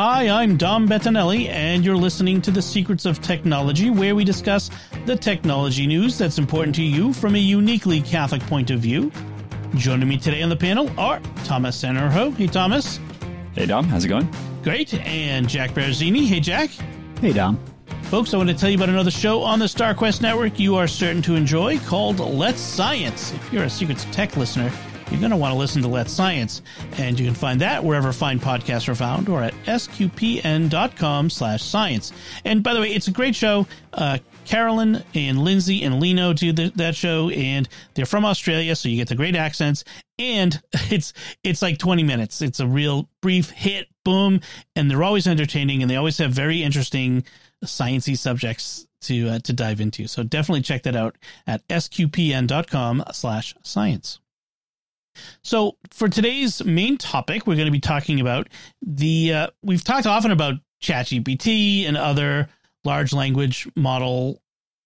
Hi, I'm Dom Bettinelli, and you're listening to The Secrets of Technology, where we discuss the technology news that's important to you from a uniquely Catholic point of view. Joining me today on the panel are Thomas Sanjurjo. Hey, Thomas. Hey, Dom. How's it going? Great. And Jack Baruzzini. Hey, Jack. Hey, Dom. Folks, I want to tell you about another show on the StarQuest Network you are certain to enjoy called Let's Science. If you're a Secrets Tech listener, you're going to want to listen to Let's Science. And you can find that wherever fine podcasts are found or at sqpn.com slash science. And by the way, it's a great show. Uh, Carolyn and Lindsay and Lino do the, that show, and they're from Australia, so you get the great accents. And it's it's like 20 minutes. It's a real brief hit, boom, and they're always entertaining, and they always have very interesting sciency subjects to uh, to dive into. So definitely check that out at sqpn.com slash science. So for today's main topic, we're going to be talking about the. Uh, we've talked often about ChatGPT and other large language model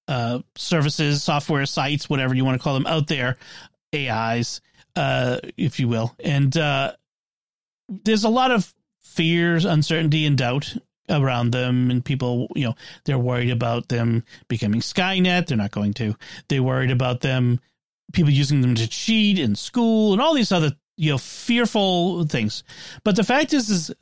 uh, services, software sites, whatever you want to call them, out there, AIs, uh, if you will, and uh, there's a lot of fears, uncertainty, and doubt around them and people you know they're worried about them becoming skynet they're not going to they're worried about them people using them to cheat in school and all these other you know fearful things. But the fact is, is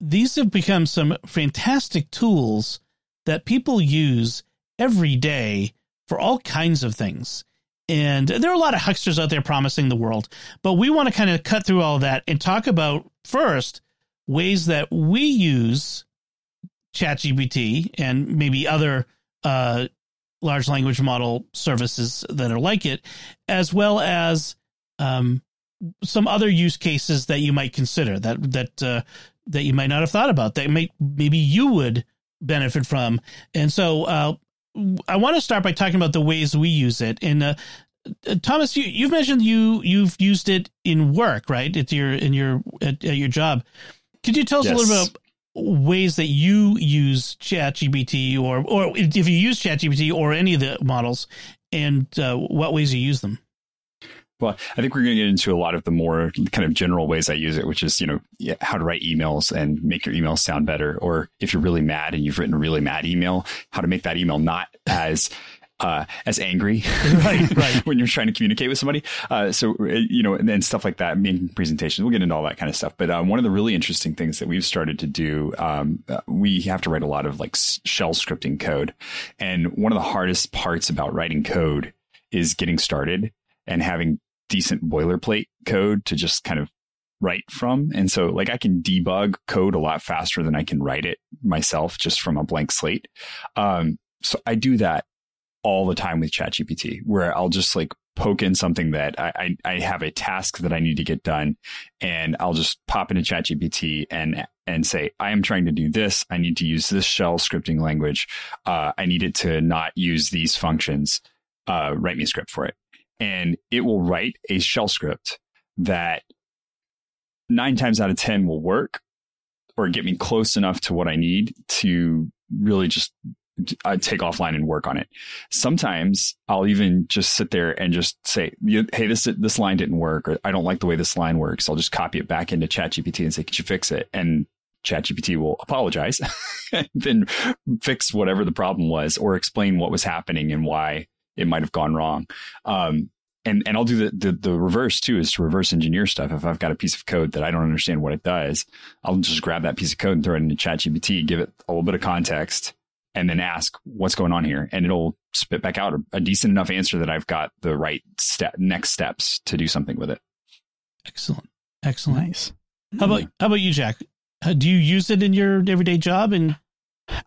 these have become some fantastic tools that people use every day for all kinds of things. And there are a lot of hucksters out there promising the world, but we want to kind of cut through all that and talk about first ways that we use ChatGPT and maybe other uh, large language model services that are like it, as well as um, some other use cases that you might consider that that uh, that you might not have thought about that may, maybe you would benefit from. And so uh, I want to start by talking about the ways we use it. And uh, uh Thomas, you, you've mentioned you you've used it in work, right? At your in your at, at your job. Could you tell us yes. a little bit ways that you use ChatGPT or or if you use ChatGPT or any of the models and uh, what ways you use them? Well, I think we're going to get into a lot of the more kind of general ways I use it, which is, you know, how to write emails and make your emails sound better. Or if you're really mad and you've written a really mad email, how to make that email not as uh, as angry, right, right. when you're trying to communicate with somebody. Uh, so uh, you know, and, and, stuff like that, making presentations. We'll get into all that kind of stuff. But um, one of the really interesting things that we've started to do, um, uh, we have to write a lot of like shell scripting code, and one of the hardest parts about writing code is getting started and having decent boilerplate code to just kind of write from. And so like I can debug code a lot faster than I can write it myself just from a blank slate. Um, so I do that all the time with ChatGPT, where I'll just like poke in something that I, I, I, have a task that I need to get done, and I'll just pop into ChatGPT and and say, I am trying to do this. I need to use this shell scripting language. Uh, I need it to not use these functions. Uh, write me a script for it, and it will write a shell script that nine times out of ten will work or get me close enough to what I need to really just I take offline and work on it. Sometimes I'll even just sit there and just say, "Hey, this this line didn't work," or "I don't like the way this line works." I'll just copy it back into ChatGPT and say, "Could you fix it?" And ChatGPT will apologize, and then fix whatever the problem was, or explain what was happening and why it might have gone wrong. Um, and and I'll do the, the, the reverse too, is to reverse engineer stuff. If I've got a piece of code that I don't understand what it does, I'll just grab that piece of code and throw it into ChatGPT, give it a little bit of context, and then ask what's going on here and it'll spit back out a, a decent enough answer that I've got the right step next steps to do something with it. Excellent. Excellent. Nice. How about how about you, Jack? Uh, do you use it in your everyday job? And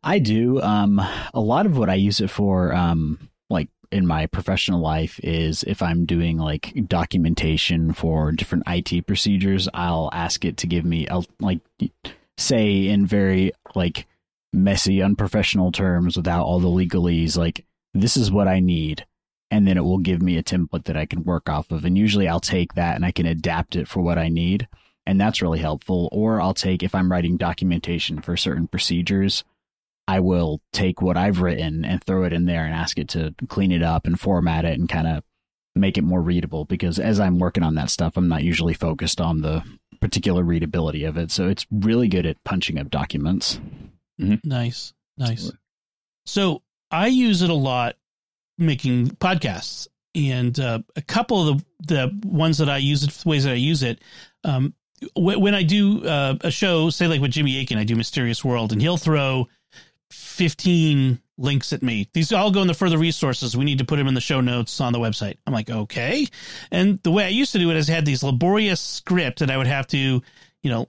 I do. Um, a lot of what I use it for, um, like in my professional life, is if I'm doing like documentation for different IT procedures, I'll ask it to give me, I'll like say in very like messy, unprofessional terms without all the legalese. Like, this is what I need. And then it will give me a template that I can work off of. And usually I'll take that and I can adapt it for what I need. And that's really helpful. Or I'll take, if I'm writing documentation for certain procedures, I will take what I've written and throw it in there and ask it to clean it up and format it and kind of make it more readable. Because as I'm working on that stuff, I'm not usually focused on the particular readability of it. So it's really good at punching up documents. Mm-hmm. Nice, nice. So I use it a lot making podcasts, and uh, a couple of the the ones that I use it ways that I use it. Um, when I do uh, a show, say like with Jimmy Akin, I do Mysterious World, and he'll throw fifteen links at me. These all go in the further resources. We need to put them in the show notes on the website. I'm like, okay. And the way I used to do it is I had these laborious script that I would have to, you know,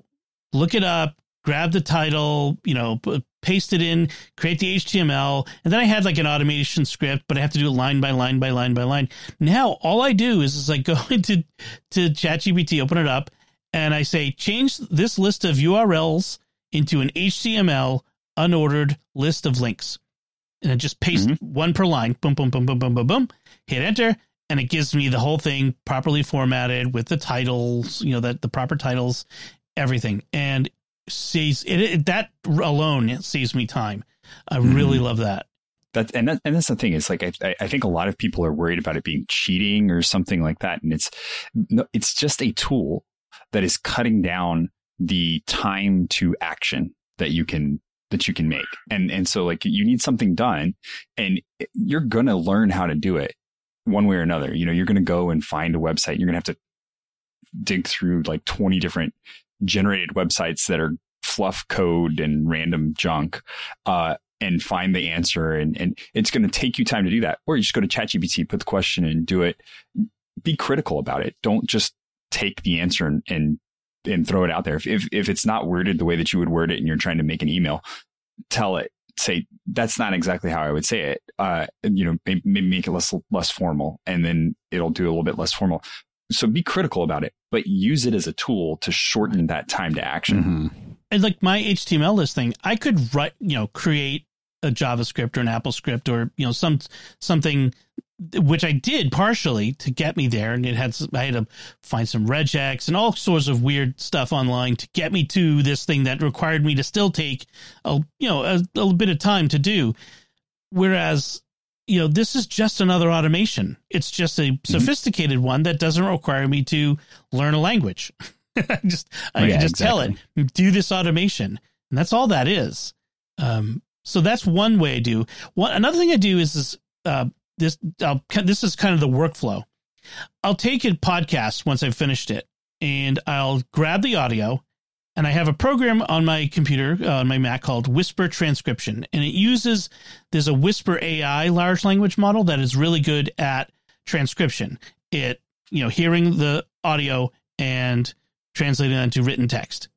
look it up, grab the title, you know, paste it in, create the HTML, and then I had like an automation script, but I have to do it line by line by line by line. Now all I do is, is I go into to ChatGPT, open it up, and I say change this list of URLs into an HTML unordered list of links. And I just paste mm-hmm. one per line, boom, boom, boom, boom, boom, boom, boom, hit enter, and it gives me the whole thing properly formatted with the titles, you know, that the proper titles, everything. And saves it, it, that alone it saves me time. I mm-hmm. really love that. That's and that, and that's the thing is like I I think a lot of people are worried about it being cheating or something like that, and it's it's just a tool that is cutting down the time to action that you can that you can make. And and so like you need something done and you're going to learn how to do it one way or another. You know, you're going to go and find a website. You're going to have to dig through like 20 different generated websites that are fluff code and random junk. Uh, and find the answer and, and it's going to take you time to do that. Or you just go to ChatGPT, put the question and do it. Be critical about it. Don't just take the answer and, and and throw it out there. If, if, if it's not worded the way that you would word it and you're trying to make an email, tell it, say, that's not exactly how I would say it. Uh, you know, maybe make it less, less formal and then it'll do a little bit less formal. So be critical about it, but use it as a tool to shorten that time to action. Mm-hmm. And like my HTML list thing, I could write, you know, create a JavaScript or an Apple script or, you know, some, something which I did partially to get me there. And it had, I had to find some regex and all sorts of weird stuff online to get me to this thing that required me to still take a, you know, a, a bit of time to do. Whereas, you know, this is just another automation. It's just a mm-hmm. sophisticated one that doesn't require me to learn a language. I just, I yeah, can just exactly. tell it, do this automation. And that's all that is. Um, so that's one way I do. One another thing I do is, is uh, this I'll, this is kind of the workflow. I'll take a podcast once I've finished it, and I'll grab the audio, and I have a program on my computer uh, on my Mac called Whisper Transcription, and it uses there's a Whisper AI large language model that is really good at transcription. It you know hearing the audio and translating that into written text.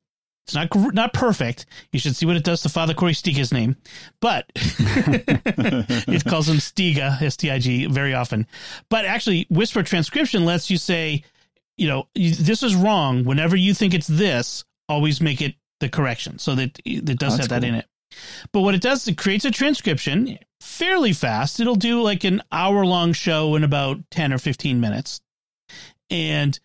It's not not perfect. You should see what it does to Father Cory Sticha's name, but it calls him Stiga, S T I G, very often. But actually, whisper transcription lets you say, you know, this is wrong. Whenever you think it's this, always make it the correction, so that it does oh, have that in it. But what it does, it creates a transcription fairly fast. It'll do like an hour long show in about ten or fifteen minutes, and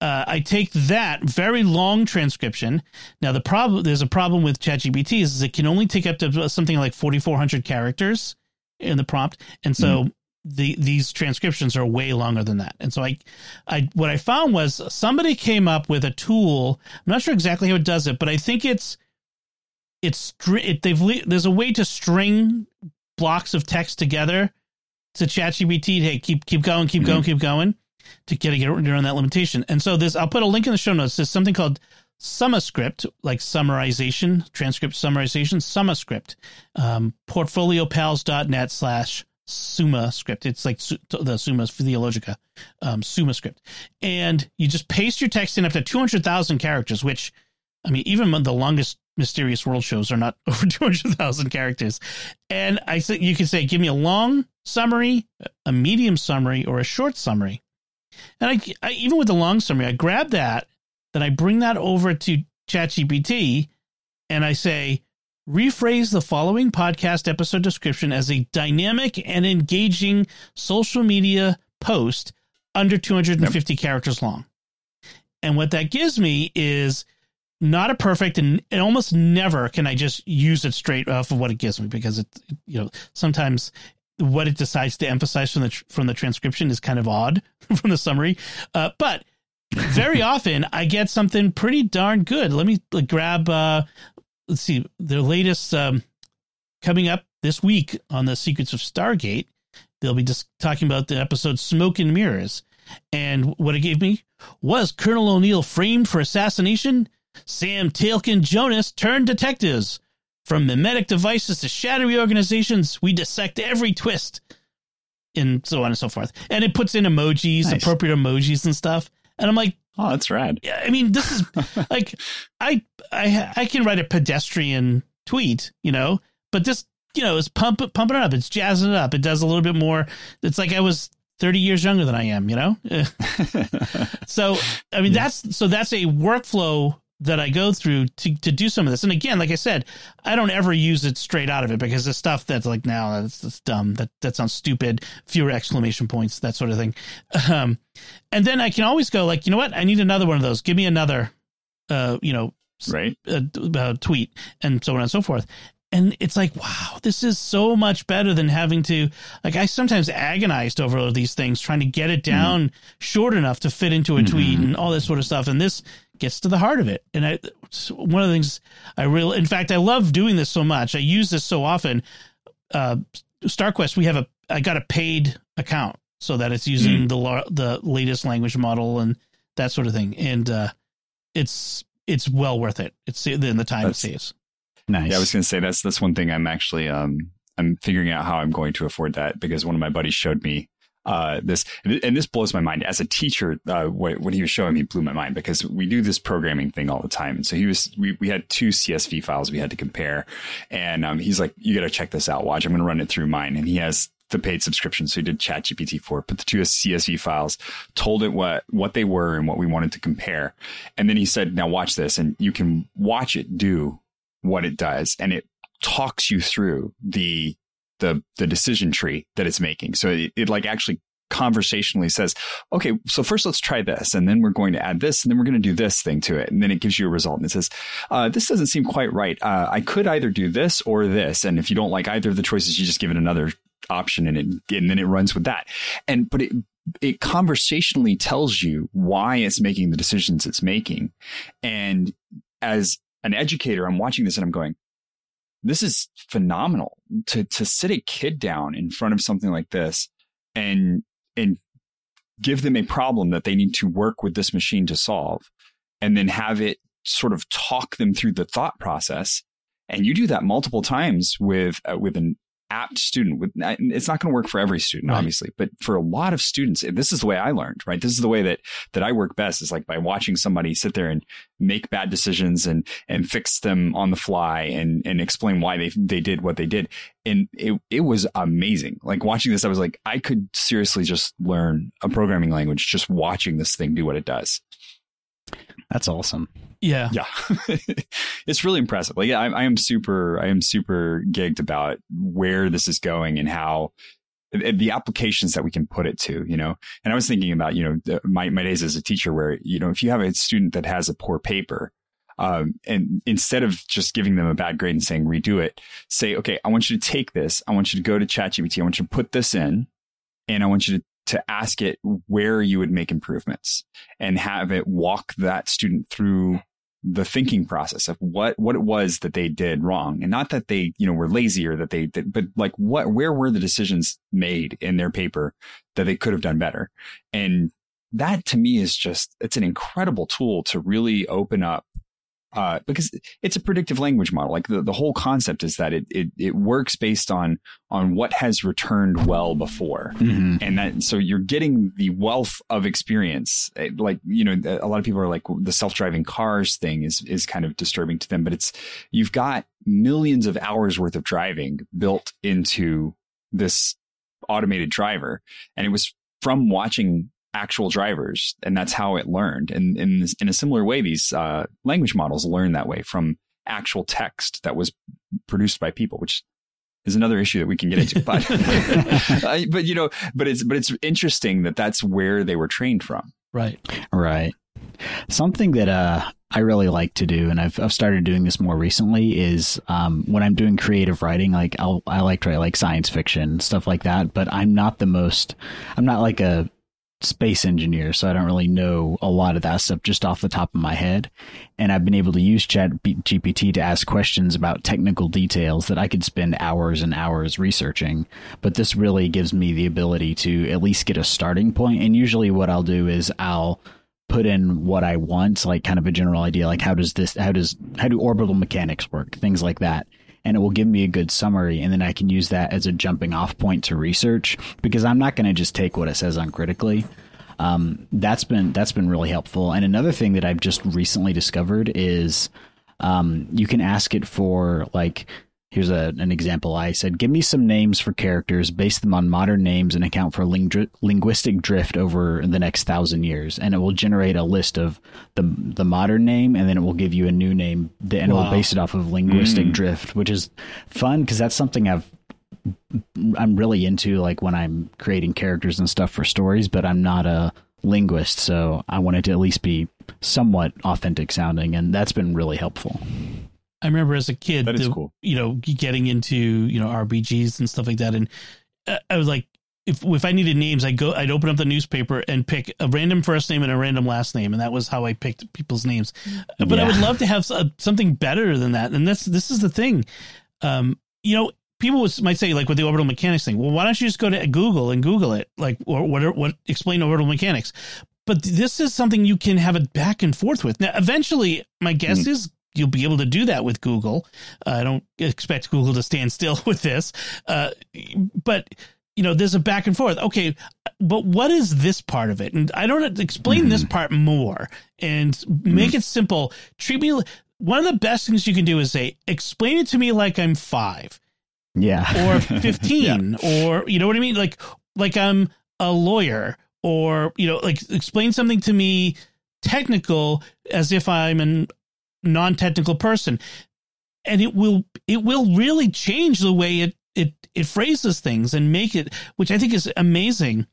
uh, I take that very long transcription. Now the problem there's a problem with ChatGPT is, is it can only take up to something like 4,400 characters in the prompt, and so mm. The these transcriptions are way longer than that. And so I, I what I found was somebody came up with a tool. I'm not sure exactly how it does it, but I think it's it's it, they've there's a way to string blocks of text together to ChatGPT. Hey, keep keep going, keep mm-hmm. going, keep going to get, get around that limitation. And so this, I'll put a link in the show notes. There's something called SummaScript, like summarization, transcript summarization, SummaScript, um, portfoliopals.net slash SummaScript. It's like the Summa Theologica, um, SummaScript. And you just paste your text in up to 200,000 characters, which, I mean, even the longest Mysterious World shows are not over 200,000 characters. And I said you can say, give me a long summary, a medium summary, or a short summary. And I, I even with the long summary, I grab that, then I bring that over to ChatGPT, and I say, rephrase the following podcast episode description as a dynamic and engaging social media post under 250 yep. characters long. And what that gives me is not a perfect and, and almost never can I just use it straight off of what it gives me because it you know sometimes what it decides to emphasize from the from the transcription is kind of odd from the summary. Uh, but very often I get something pretty darn good. Let me like, grab uh, let's see the latest um, coming up this week on the Secrets of Stargate. They'll be just talking about the episode Smoke and Mirrors. And what it gave me was Colonel O'Neill framed for assassination. Sam Teal'c and Jonas turned detectives. From mimetic devices to shadowy organizations, we dissect every twist, and so on and so forth. And it puts in emojis, nice. appropriate emojis and stuff. And I'm like, oh, that's rad. Yeah, I mean, this is like, I, I, I can write a pedestrian tweet, you know, but this, you know, is pump pumping it up. It's jazzing it up. It does a little bit more. It's like I was 30 years younger than I am, you know? so, I mean, that's, so that's a workflow that I go through to, to do some of this. And again, like I said, I don't ever use it straight out of it because the stuff that's like, now that's, that's dumb. That, that sounds stupid. Fewer exclamation points, that sort of thing. Um, and then I can always go like, you know what? I need another one of those. Give me another, uh, you know, right. Uh, uh, tweet and so on and so forth and it's like wow this is so much better than having to like i sometimes agonized over these things trying to get it mm-hmm. down mm. short enough to fit into a mm-hmm. tweet and all this sort of stuff and this gets to the heart of it. And i one of the things i really in fact i love doing this so much. I use this so often. Uh starquest we have a i got a paid account so that it's using mm. the the latest language model and that sort of thing. And uh it's it's well worth it. It's in the time That's, it saves. Nice. Yeah, I was going to say that's that's one thing I'm actually um I'm figuring out how I'm going to afford that because one of my buddies showed me uh, this, and this blows my mind. As a teacher, uh, what, what, he was showing me blew my mind because we do this programming thing all the time. And so he was, we, we had two CSV files we had to compare. And um, he's like, you got to check this out. Watch, I'm going to run it through mine. And he has the paid subscription. So he did ChatGPT 4, put the two CSV files, told it what, what they were and what we wanted to compare. And then he said, now watch this and you can watch it do what it does and it talks you through the the the decision tree that it's making. So it, it like actually conversationally says, okay, so first let's try this, and then we're going to add this, and then we're going to do this thing to it, and then it gives you a result, and it says, uh, this doesn't seem quite right. Uh, I could either do this or this, and if you don't like either of the choices, you just give it another option, and it and then it runs with that. And but it it conversationally tells you why it's making the decisions it's making, and as an educator, I'm watching this and I'm going, this is phenomenal to, to sit a kid down in front of something like this and, and give them a problem that they need to work with this machine to solve and then have it sort of talk them through the thought process. And you do that multiple times with, uh, with an apt student with it's not going to work for every student right. obviously but for a lot of students this is the way i learned right this is the way that that i work best is like by watching somebody sit there and make bad decisions and and fix them on the fly and and explain why they they did what they did and it it was amazing like watching this i was like i could seriously just learn a programming language just watching this thing do what it does that's awesome. Yeah. Yeah. it's really impressive. Like, I, I am super, I am super gigged about where this is going and how the applications that we can put it to, you know. And I was thinking about, you know, my, my days as a teacher where, you know, if you have a student that has a poor paper, um, and instead of just giving them a bad grade and saying redo it, say, okay, I want you to take this. I want you to go to ChatGPT. I want you to put this in and I want you to to ask it where you would make improvements and have it walk that student through the thinking process of what what it was that they did wrong. And not that they you know were lazy or that they did, but like what where were the decisions made in their paper that they could have done better? And that to me is just it's an incredible tool to really open up uh, because it's a predictive language model. Like the, the whole concept is that it, it, it works based on, on what has returned well before. Mm-hmm. And that, so you're getting the wealth of experience. Eh, like, you know, a lot of people are like the self-driving cars thing is, is kind of disturbing to them, but it's, you've got millions of hours worth of driving built into this automated driver. And it was from watching actual drivers, and that's how it learned. And in in a similar way, these uh, language models learn that way from actual text that was produced by people, which is another issue that we can get into. But, but you know, but it's but it's interesting that that's where they were trained from. Right. Right. Something that uh, I really like to do, and I've, I've started doing this more recently, is um, when I'm doing creative writing, like I'll, I like to write like science fiction, stuff like that, but I'm not the most, I'm not like a space engineer, so I don't really know a lot of that stuff just off the top of my head. And I've been able to use Chat GPT to ask questions about technical details that I could spend hours and hours researching. But this really gives me the ability to at least get a starting point. And usually, what I'll do is I'll put in what I want, like kind of a general idea, like how does this, how does, how do orbital mechanics work, things like that and it will give me a good summary and then I can use that as a jumping off point to research because I'm not going to just take what it says uncritically. Um, that's been that's been really helpful. And another thing that I've just recently discovered is um, you can ask it for like Here's a, an example. I said, give me some names for characters, base them on modern names, and account for ling- linguistic drift over the next thousand years. And it will generate a list of the the modern name, and then it will give you a new name, and wow. it will base it off of linguistic mm. drift, which is fun because that's something I've I'm really into, like when I'm creating characters and stuff for stories. But I'm not a linguist, so I wanted to at least be somewhat authentic sounding, and that's been really helpful. I remember as a kid, the, cool. you know, getting into you know RPGs and stuff like that, and uh, I was like, if if I needed names, I go, I'd open up the newspaper and pick a random first name and a random last name, and that was how I picked people's names. But yeah. I would love to have something better than that, and that's this is the thing. Um, you know, people might say like with the orbital mechanics thing, well, why don't you just go to Google and Google it, like or what what explain orbital mechanics? But this is something you can have a back and forth with. Now, eventually, my guess mm. is you'll be able to do that with Google. Uh, I don't expect Google to stand still with this, uh, but you know, there's a back and forth. Okay, but what is this part of it? And I don't explain mm-hmm. this part more and make mm-hmm. it simple. Treat me. One of the best things you can do is say, explain it to me like I'm five, yeah, or fifteen, yeah. or you know what I mean, like like I'm a lawyer, or you know, like explain something to me technical as if I'm an non-technical person and it will it will really change the way it it it phrases things and make it which i think is amazing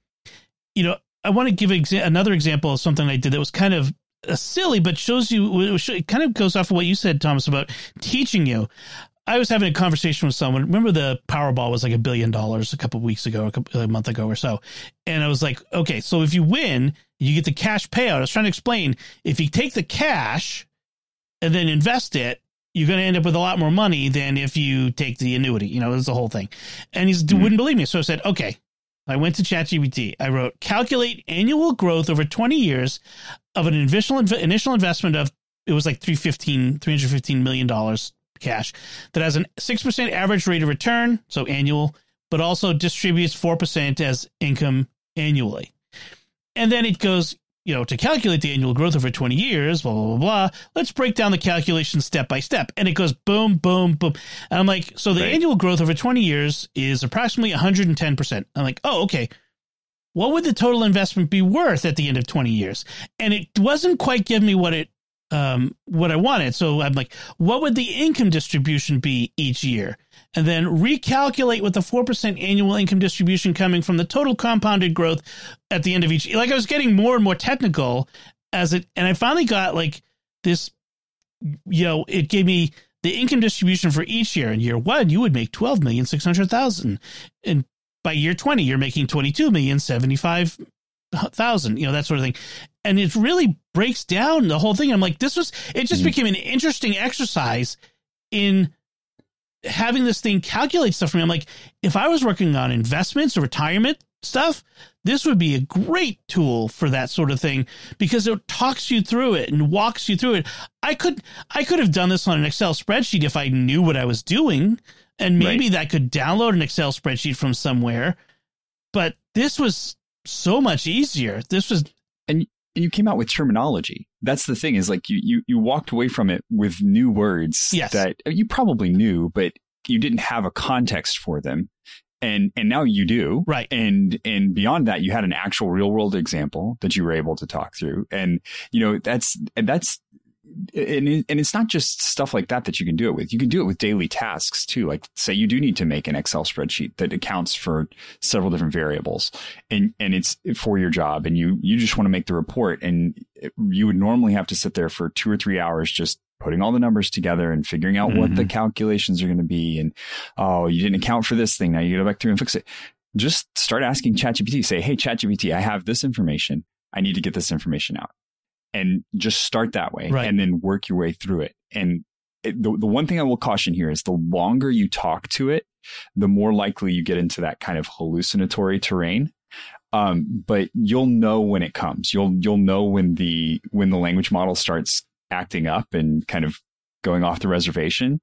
you know i want to give exa- another example of something i did that was kind of uh, silly but shows you it kind of goes off of what you said thomas about teaching you I was having a conversation with someone. Remember, the Powerball was like a billion dollars a couple weeks ago, a, couple, a month ago or so. And I was like, okay, so if you win, you get the cash payout. I was trying to explain if you take the cash and then invest it, you're going to end up with a lot more money than if you take the annuity. You know, that's the whole thing. And he mm-hmm. wouldn't believe me. So I said, okay. I went to ChatGPT. I wrote, calculate annual growth over 20 years of an initial, initial investment of, it was like 315, $315 million cash that has a 6% average rate of return, so annual, but also distributes 4% as income annually. And then it goes, you know, to calculate the annual growth over 20 years, blah, blah, blah, blah. Let's break down the calculation step by step. And it goes boom, boom, boom. And I'm like, so the right. annual growth over 20 years is approximately 110%. I'm like, oh, okay. What would the total investment be worth at the end of 20 years? And it wasn't quite giving me what it um, what I wanted. So I'm like, what would the income distribution be each year? And then recalculate with the 4% annual income distribution coming from the total compounded growth at the end of each. Like I was getting more and more technical as it, and I finally got like this, you know, it gave me the income distribution for each year. In year one, you would make 12,600,000. And by year 20, you're making 22 million 75 thousand, you know, that sort of thing. And it really breaks down the whole thing. I'm like, this was, it just mm became an interesting exercise in having this thing calculate stuff for me. I'm like, if I was working on investments or retirement stuff, this would be a great tool for that sort of thing because it talks you through it and walks you through it. I could, I could have done this on an Excel spreadsheet if I knew what I was doing and maybe right. that could download an Excel spreadsheet from somewhere. But this was so much easier. This was and you came out with terminology. That's the thing is like you you you walked away from it with new words yes. that you probably knew, but you didn't have a context for them. And and now you do. Right. And and beyond that, you had an actual real world example that you were able to talk through. And you know, that's that's and, and it's not just stuff like that that you can do it with. You can do it with daily tasks too. Like say you do need to make an Excel spreadsheet that accounts for several different variables and, and it's for your job and you, you just want to make the report and you would normally have to sit there for two or three hours just putting all the numbers together and figuring out mm-hmm. what the mm-hmm. calculations are going to be. And, oh, you didn't account for this thing. Now you go back through and fix it. Just start asking ChatGPT, say, Hey, ChatGPT, I have this information. I need to get this information out and just start that way right. and then work your way through it. And it, the, the one thing I will caution here is the longer you talk to it, the more likely you get into that kind of hallucinatory terrain. Um, but you'll know when it comes. You'll you'll know when the when the language model starts acting up and kind of going off the reservation,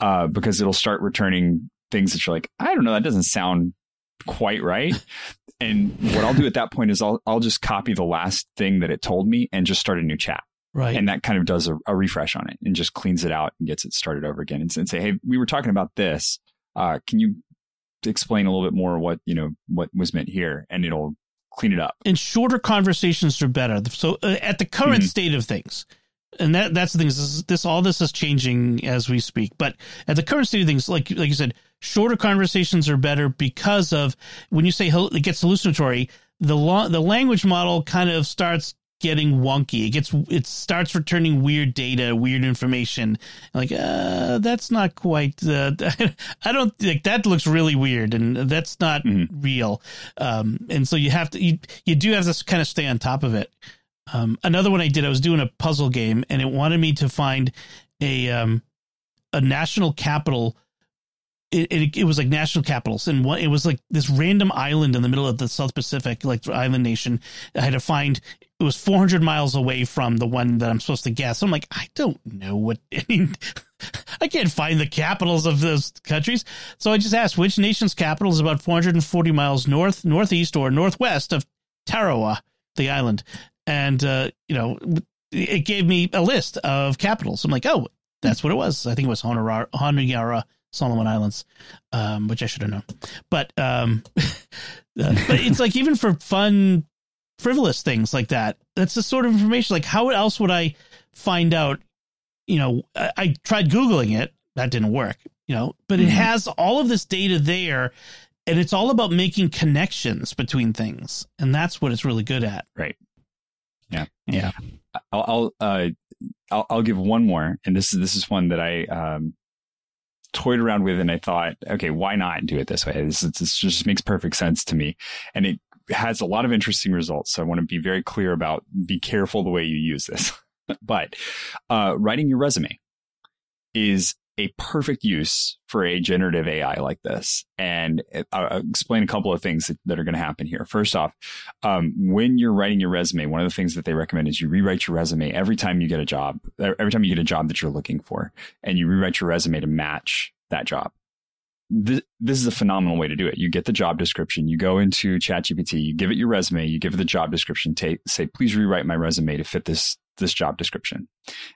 uh, because it'll start returning things that you're like, I don't know, that doesn't sound quite right. And what I'll do at that point is I'll I'll just copy the last thing that it told me and just start a new chat. Right. And that kind of does a, a refresh on it and just cleans it out and gets it started over again and, and say, hey, we were talking about this. Uh, can you explain a little bit more what you know what was meant here? And it'll clean it up. And shorter conversations are better. So uh, at the current mm-hmm. state of things, and that that's the thing. This, this all this is changing as we speak. But at the current state of things, like like you said, shorter conversations are better because of when you say it gets hallucinatory. The lo- the language model kind of starts getting wonky. It gets it starts returning weird data, weird information. Like, uh, that's not quite. Uh, I don't like that. Looks really weird, and that's not mm-hmm. real. Um, and so you have to you you do have to kind of stay on top of it. Um, another one I did, I was doing a puzzle game, and it wanted me to find a um, a national capital. It, it, it was like national capitals, and what it was like this random island in the middle of the South Pacific, like island nation. I had to find. It was 400 miles away from the one that I'm supposed to guess. I'm like, I don't know what. I can't find the capitals of those countries. So I just asked which nation's capital is about 440 miles north, northeast, or northwest of Tarawa, the island and uh, you know it gave me a list of capitals. I'm like, oh, that's what it was. I think it was Honiara, Honiara Solomon Islands, um, which I should have known. But um, uh, but it's like even for fun, frivolous things like that, that's the sort of information. Like, how else would I find out? You know, I, I tried googling it. That didn't work. You know, but it mm-hmm. has all of this data there and it's all about making connections between things and that's what it's really good at right yeah. Yeah. I'll, I'll, uh, I'll, I'll, give one more. And this is, this is one that I, um, toyed around with and I thought, okay, why not do it this way? This, this just makes perfect sense to me. And it has a lot of interesting results. So I want to be very clear about be careful the way you use this. but, uh, writing your resume is a perfect use for a generative AI like this. And I'll explain a couple of things that, that are going to happen here. First off, um, when you're writing your resume, one of the things that they recommend is you rewrite your resume every time you get a job, every time you get a job that you're looking for, and you rewrite your resume to match that job. This, this is a phenomenal way to do it. You get the job description, you go into ChatGPT, you give it your resume, you give it the job description, take, say, please rewrite my resume to fit this this job description.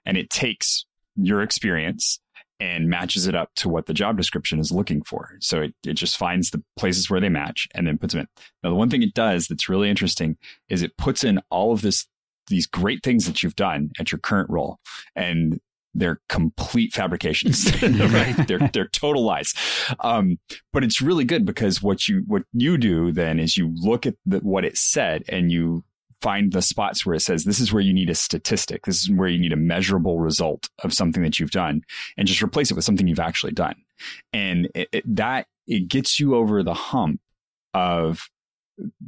And it takes your experience and matches it up to what the job description is looking for. So it, it just finds the places where they match and then puts them in. Now, the one thing it does that's really interesting is it puts in all of this, these great things that you've done at your current role and they're complete fabrications. right. they're, they're total lies. Um, but it's really good because what you, what you do then is you look at the, what it said and you find the spots where it says this is where you need a statistic. This is where you need a measurable result of something that you've done and just replace it with something you've actually done. And it, it, that it gets you over the hump of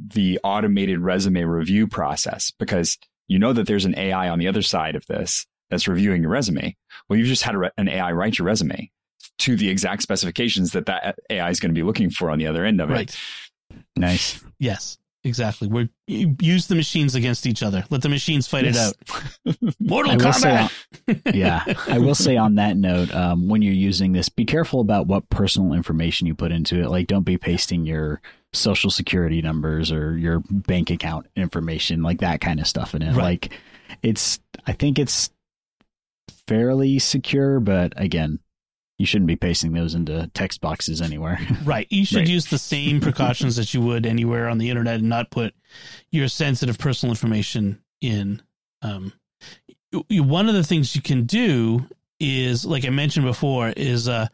the automated resume review process because you know that there's an AI on the other side of this that's reviewing your resume. Well, you've just had re- an AI write your resume to the exact specifications that that AI is going to be looking for on the other end of right. it. Nice. Yes. Exactly. We use the machines against each other. Let the machines fight yes. it out. Mortal Kombat. Yeah, I will say on that note, um, when you're using this, be careful about what personal information you put into it. Like, don't be pasting your social security numbers or your bank account information, like that kind of stuff in it. Right. Like, it's. I think it's fairly secure, but again, you shouldn't be pasting those into text boxes anywhere. right. You should right. use the same precautions that you would anywhere on the internet and not put your sensitive personal information in. Um, one of the things you can do is, like I mentioned before, is uh,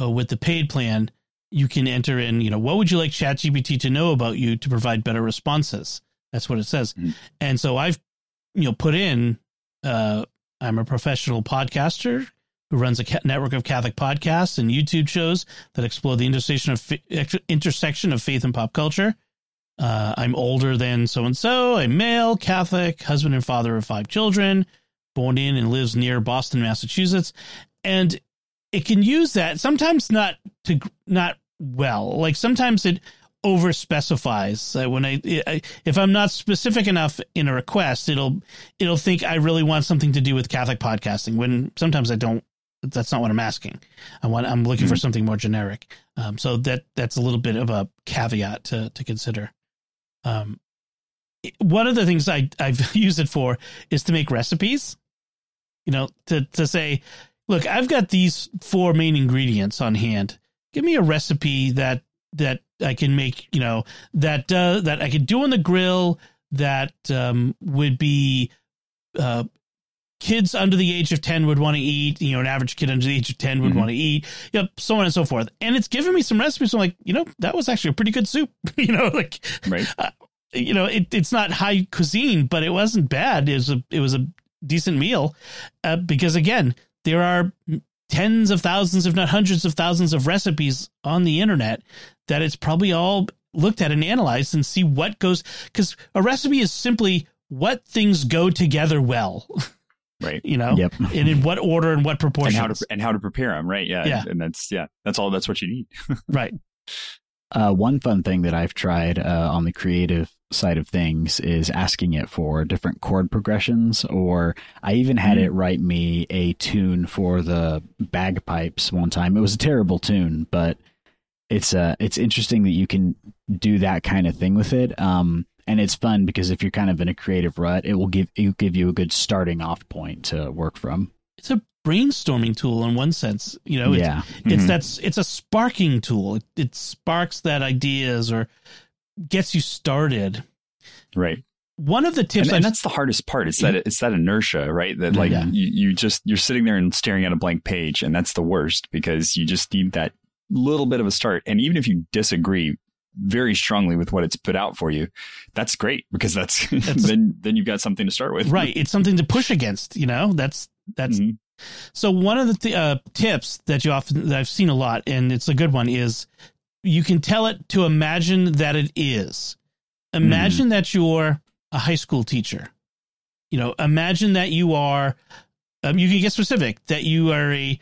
uh, with the paid plan, you can enter in, you know, what would you like ChatGPT to know about you to provide better responses? That's what it says. Mhm. And so I've, you know, put in, uh, I'm a professional podcaster who runs a network of Catholic podcasts and YouTube shows that explore the intersection of intersection of faith and pop culture. Uh, I'm older than so and so. I'm male, Catholic, husband and father of five children, born in and lives near Boston, Massachusetts, and it can use that sometimes not to not well. Like sometimes it over specifies uh, when I, I if I'm not specific enough in a request, it'll it'll think I really want something to do with Catholic podcasting. When sometimes I don't. That's not what I'm asking. I want. I'm looking for something more generic. Um, so that that's a little bit of a caveat to to consider. Um, one of the things I I've used it for is to make recipes. You know, to to say, look, I've got these four main ingredients on hand. Give me a recipe that that I can make. You know, that uh, that I could do on the grill. That um, would be uh, kids under the age of 10 would want to eat, you know, an average kid under the age of 10 would Mhm. want to eat, yep, so on and so forth. And it's given me some recipes. I'm like, you know, that was actually a pretty good soup, you know, like, Right. you know, it, it's not high cuisine, but it wasn't bad. It was a, it was a decent meal. Uh, because again, there are tens of thousands, if not hundreds of thousands of recipes on the internet that it's probably all looked at and analyzed and see what goes, because a recipe is simply what things go together well, Right. you know, Yep. and in what order and what And proportions. and how to prepare them, right? Yeah, Yeah. and that's yeah, that's all. That's what you need. right. Uh, one fun thing that I've tried uh, on the creative side of things is asking it for different chord progressions, or I even had Mm. it write me a tune for the bagpipes one time. It was a terrible tune, but it's uh, it's interesting that you can do that kind of thing with it. Um, and it's fun because if you're kind of in a creative rut, it will give it give you a good starting off point to work from. It's a brainstorming tool in one sense, you know, it's, yeah, it's Mhm. that's it's a sparking tool. It, it sparks that ideas or gets you started. Right. One of the tips and, and that's the hardest part. It's that it's that inertia, right? That like Yeah. you, you just you're sitting there and staring at a blank page, and that's the worst because you just need that little bit of a start. And even if you disagree very strongly with what it's put out for you, that's great because that's, then then you've got something to start with. right, it's something to push against. You know, that's that's Mhm. So one of the th- uh, tips that you often that I've seen a lot, and it's a good one, is you can tell it to imagine that it is. Imagine that you're a high school teacher. You know, imagine that you are. Um, you can get specific that you are a,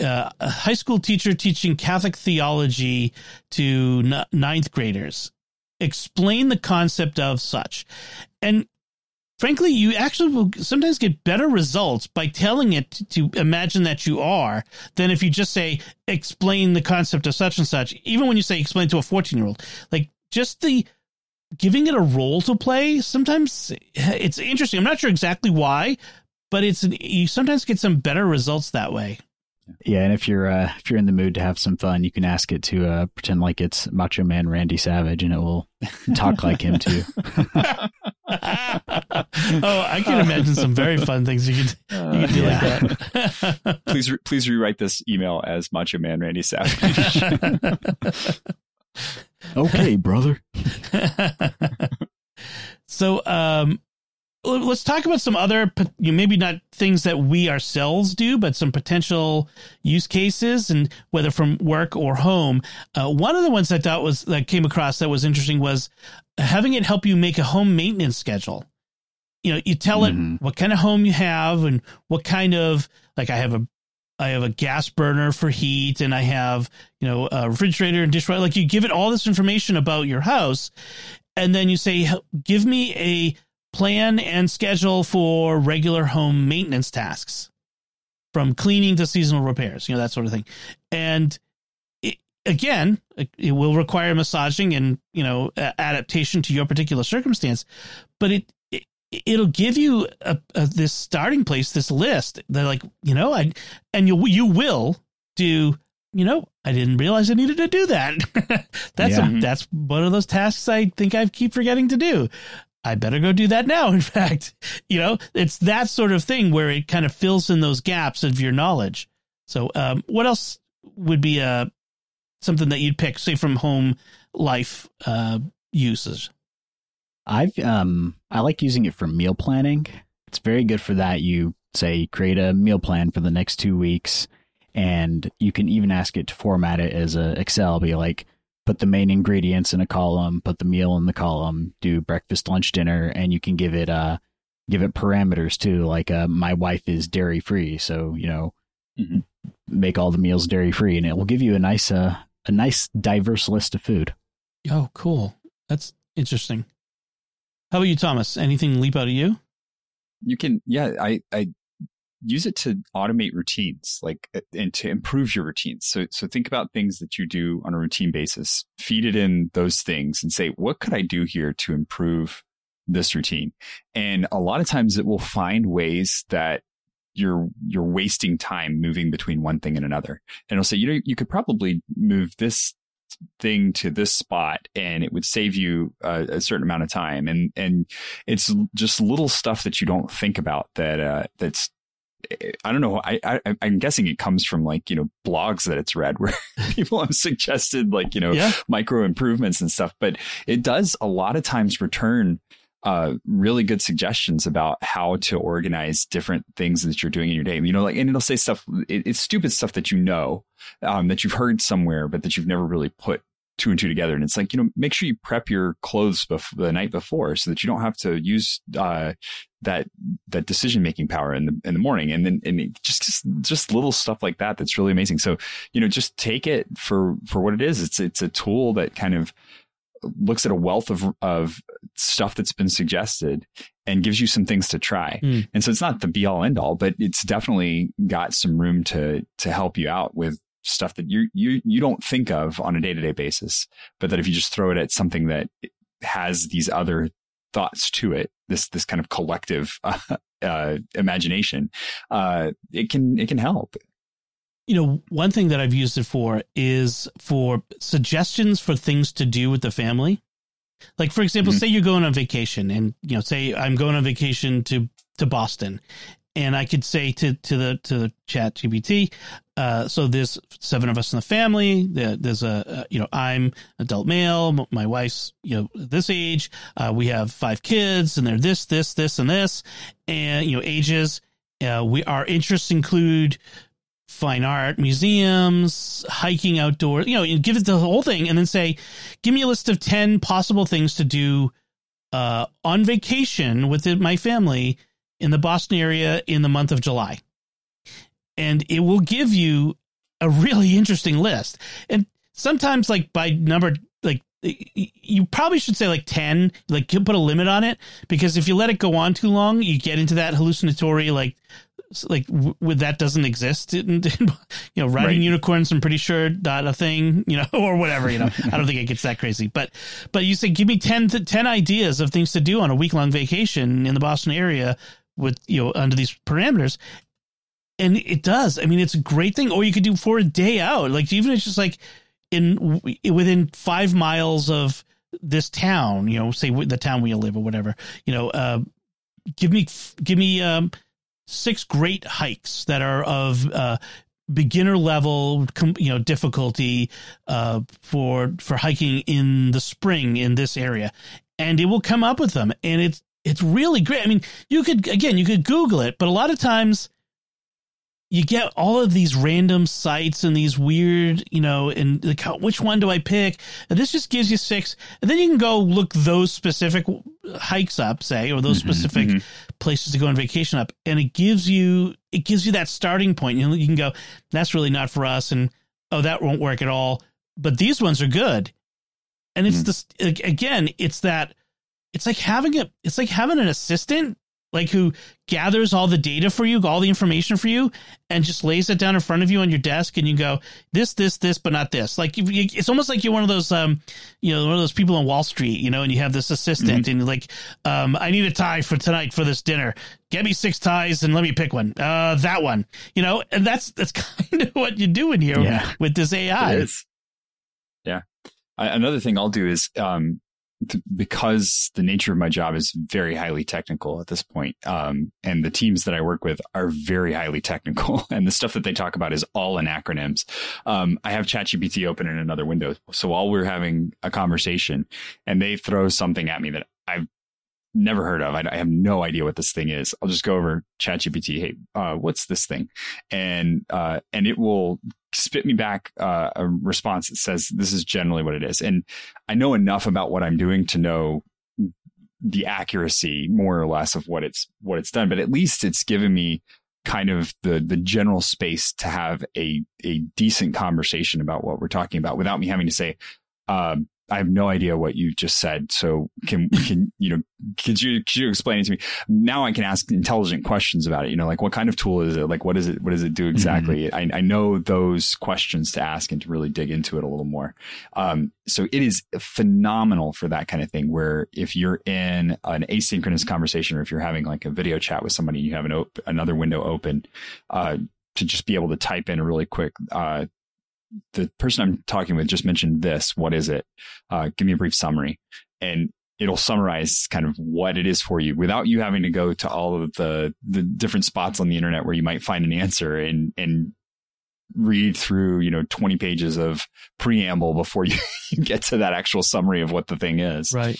uh, a high school teacher teaching Catholic theology to n- ninth graders. Explain the concept of such, and frankly, you actually will sometimes get better results by telling it to, to imagine that you are than if you just say, explain the concept of such and such. Even when you say explain to a 14 year old, like just the giving it a role to play, sometimes it's interesting. I'm not sure exactly why, but it's, you sometimes get some better results that way. Yeah, and if you're uh, if you're in the mood to have some fun, you can ask it to uh, pretend like it's Macho Man Randy Savage, and it will talk like him too. oh, I can imagine some very fun things you could, you could do Yeah. like that. Please, re- please rewrite this email as Macho Man Randy Savage. okay, brother. so um l- let's talk about some other you know, maybe not things that we ourselves do but some potential use cases and whether from work or home uh, one of the ones i thought was that came across that was interesting was having it help you make a home maintenance schedule you know you tell Mhm. it what kind of home you have and what kind of like i have a I have a gas burner for heat and I have, you know, a refrigerator and dishwasher. Like you give it all this information about your house and then you say, give me a plan and schedule for regular home maintenance tasks from cleaning to seasonal repairs, you know, that sort of thing. And it, again, it, will require massaging and, you know, adaptation to your particular circumstance, but it, it it'll give you a, a, this starting place, this list that like, you know, I, and you, you will do, you know, I didn't realize I needed to do that. that's Yeah. a, that's one of those tasks I think I keep forgetting to do. I better go do that now. In fact, you know, it's that sort of thing where it kind of fills in those gaps of your knowledge. So, um, what else would be uh, something that you'd pick, say, from home life uh, uses? I've um I like using it for meal planning. It's very good for that. You say create a meal plan for the next two weeks, and you can even ask it to format it as a Excel. Be like, put the main ingredients in a column, put the meal in the column, do breakfast, lunch, dinner, and you can give it uh give it parameters too. Like uh, my wife is dairy free, so you know mm-hmm. make all the meals dairy free, and it will give you a nice uh a nice diverse list of food. Oh, cool. That's interesting. How about you, Thomas? Anything leap out of you? You can, yeah. I I use it to automate routines like uh, and to improve your routines. So so think about things that you do on a routine basis. Feed it in those things and say what could i do here to improve this routine? And a lot of times it will find ways that you're you're wasting time moving between one thing and another. And it'll say you know you could probably move this thing to this spot and it would save you a certain amount of time. And and it's just little stuff that you don't think about that uh, that's I don't know. I, I am guessing it comes from like you know blogs that it's read where people have suggested like you know yeah. micro improvements and stuff. But it does a lot of times return uh, really good suggestions about how to organize different things that you're doing in your day. You know, like and it'll say stuff. It, it's stupid stuff that you know um, that you've heard somewhere, but that you've never really put two and two together. And it's like, you know, make sure you prep your clothes bef- the night before so that you don't have to use, uh, that, that decision making power in the, in the morning. And then, and just, just, just little stuff like that. That's really amazing. So, you know, just take it for, for what it is. It's, it's a tool that kind of looks at a wealth of, of stuff that's been suggested and gives you some things to try. Mm. And so it's not the be all end all, but it's definitely got some room to, to help you out with stuff that you you you don't think of on a day to day basis, but that if you just throw it at something that has these other thoughts to it, this this kind of collective uh, uh, imagination, uh, it can it can help. You know, one thing that I've used it for is for suggestions for things to do with the family. Like for example, mm-hmm. say you're going on vacation, and you know, say I'm going on vacation to to Boston, and I could say to to the to the chat GPT, uh, so there's seven of us in the family. There's a, you know, I'm adult male. My wife's, you know, this age. Uh, we have five kids and they're this, this, this, and this, and, you know, ages. Uh, we, our interests include fine art, museums, hiking outdoors, you know, give it the whole thing and then say, give me a list of 10 possible things to do, uh, on vacation with my family in the Boston area in the month of July and it will give you a really interesting list. And sometimes, like by number, like you probably should say like 10, like you put a limit on it because if you let it go on too long, you get into that hallucinatory, like, like with that doesn't exist. in you know, riding right. unicorns, I'm pretty sure not a thing, you know, or whatever, you know, I don't think it gets that crazy, but, but you say, give me 10 to 10 ideas of things to do on a week long vacation in the Boston area with, you know, under these parameters and it does. I mean, it's a great thing. Or you could do for a day out, like even it's just like in within five miles of this town. You know, say the town you live or whatever. You know, uh, give me give me um, six great hikes that are of uh, beginner level you know difficulty uh, for for hiking in the spring in this area and it will come up with them and it's it's really great i mean you could again you could google it but a lot of times you get all of these random sites and these weird, you know, and like which one do I pick? And this just gives you six, and then you can go look those specific hikes up, say, or those mm-hmm, specific mm-hmm. places to go on vacation up, and it gives you it gives you that starting point. You know, you can go, that's really not for us, and oh, that won't work at all. But these ones are good, and it's mm-hmm. this again, it's that it's like having a it's like having an assistant like who gathers all the data for you, all the information for you, and just lays it down in front of you on your desk, and you go this, this, this, but not this. Like it's almost like you're one of those, um, you know, one of those people on Wall Street, you know, and you have this assistant, mm-hmm. and like, um, I need a tie for tonight for this dinner. Get me six ties and let me pick one. Uh, that one, you know, and that's that's kind of what you're doing here yeah. with this AI. Yeah. I, another thing I'll do is um, because the nature of my job is very highly technical at this point, um, and the teams that I work with are very highly technical, and the stuff that they talk about is all in acronyms. Um, I have ChatGPT open in another window, so while we're having a conversation, and they throw something at me that I've never heard of. I, I, have no idea what this thing is. I'll just go over ChatGPT. Hey, uh, what's this thing? And uh, and it will spit me back uh, a response that says this is generally what it is. And I know enough about what I'm doing to know the accuracy more or less of what it's what it's done. But at least it's given me kind of the the general space to have a a decent conversation about what we're talking about without me having to say. Um, I have no idea what you just said. So can can you know could you could you explain it to me? Now I can ask intelligent questions about it. You know, like what kind of tool is it? Like what is it? What does it do exactly? Mm-hmm. I, I know those questions to ask and to really dig into it a little more. Um, so it is phenomenal for that kind of thing. Where if you're in an asynchronous conversation or if you're having like a video chat with somebody, and you have an op- another window open. Uh, to just be able to type in a really quick uh, the person I'm talking with just mentioned this. What is it? Uh, give me a brief summary. And it'll summarize kind of what it is for you without you having to go to all of the, the different spots on the internet where you might find an answer and, and read through, you know, 20 pages of preamble before you get to that actual summary of what the thing is. Right.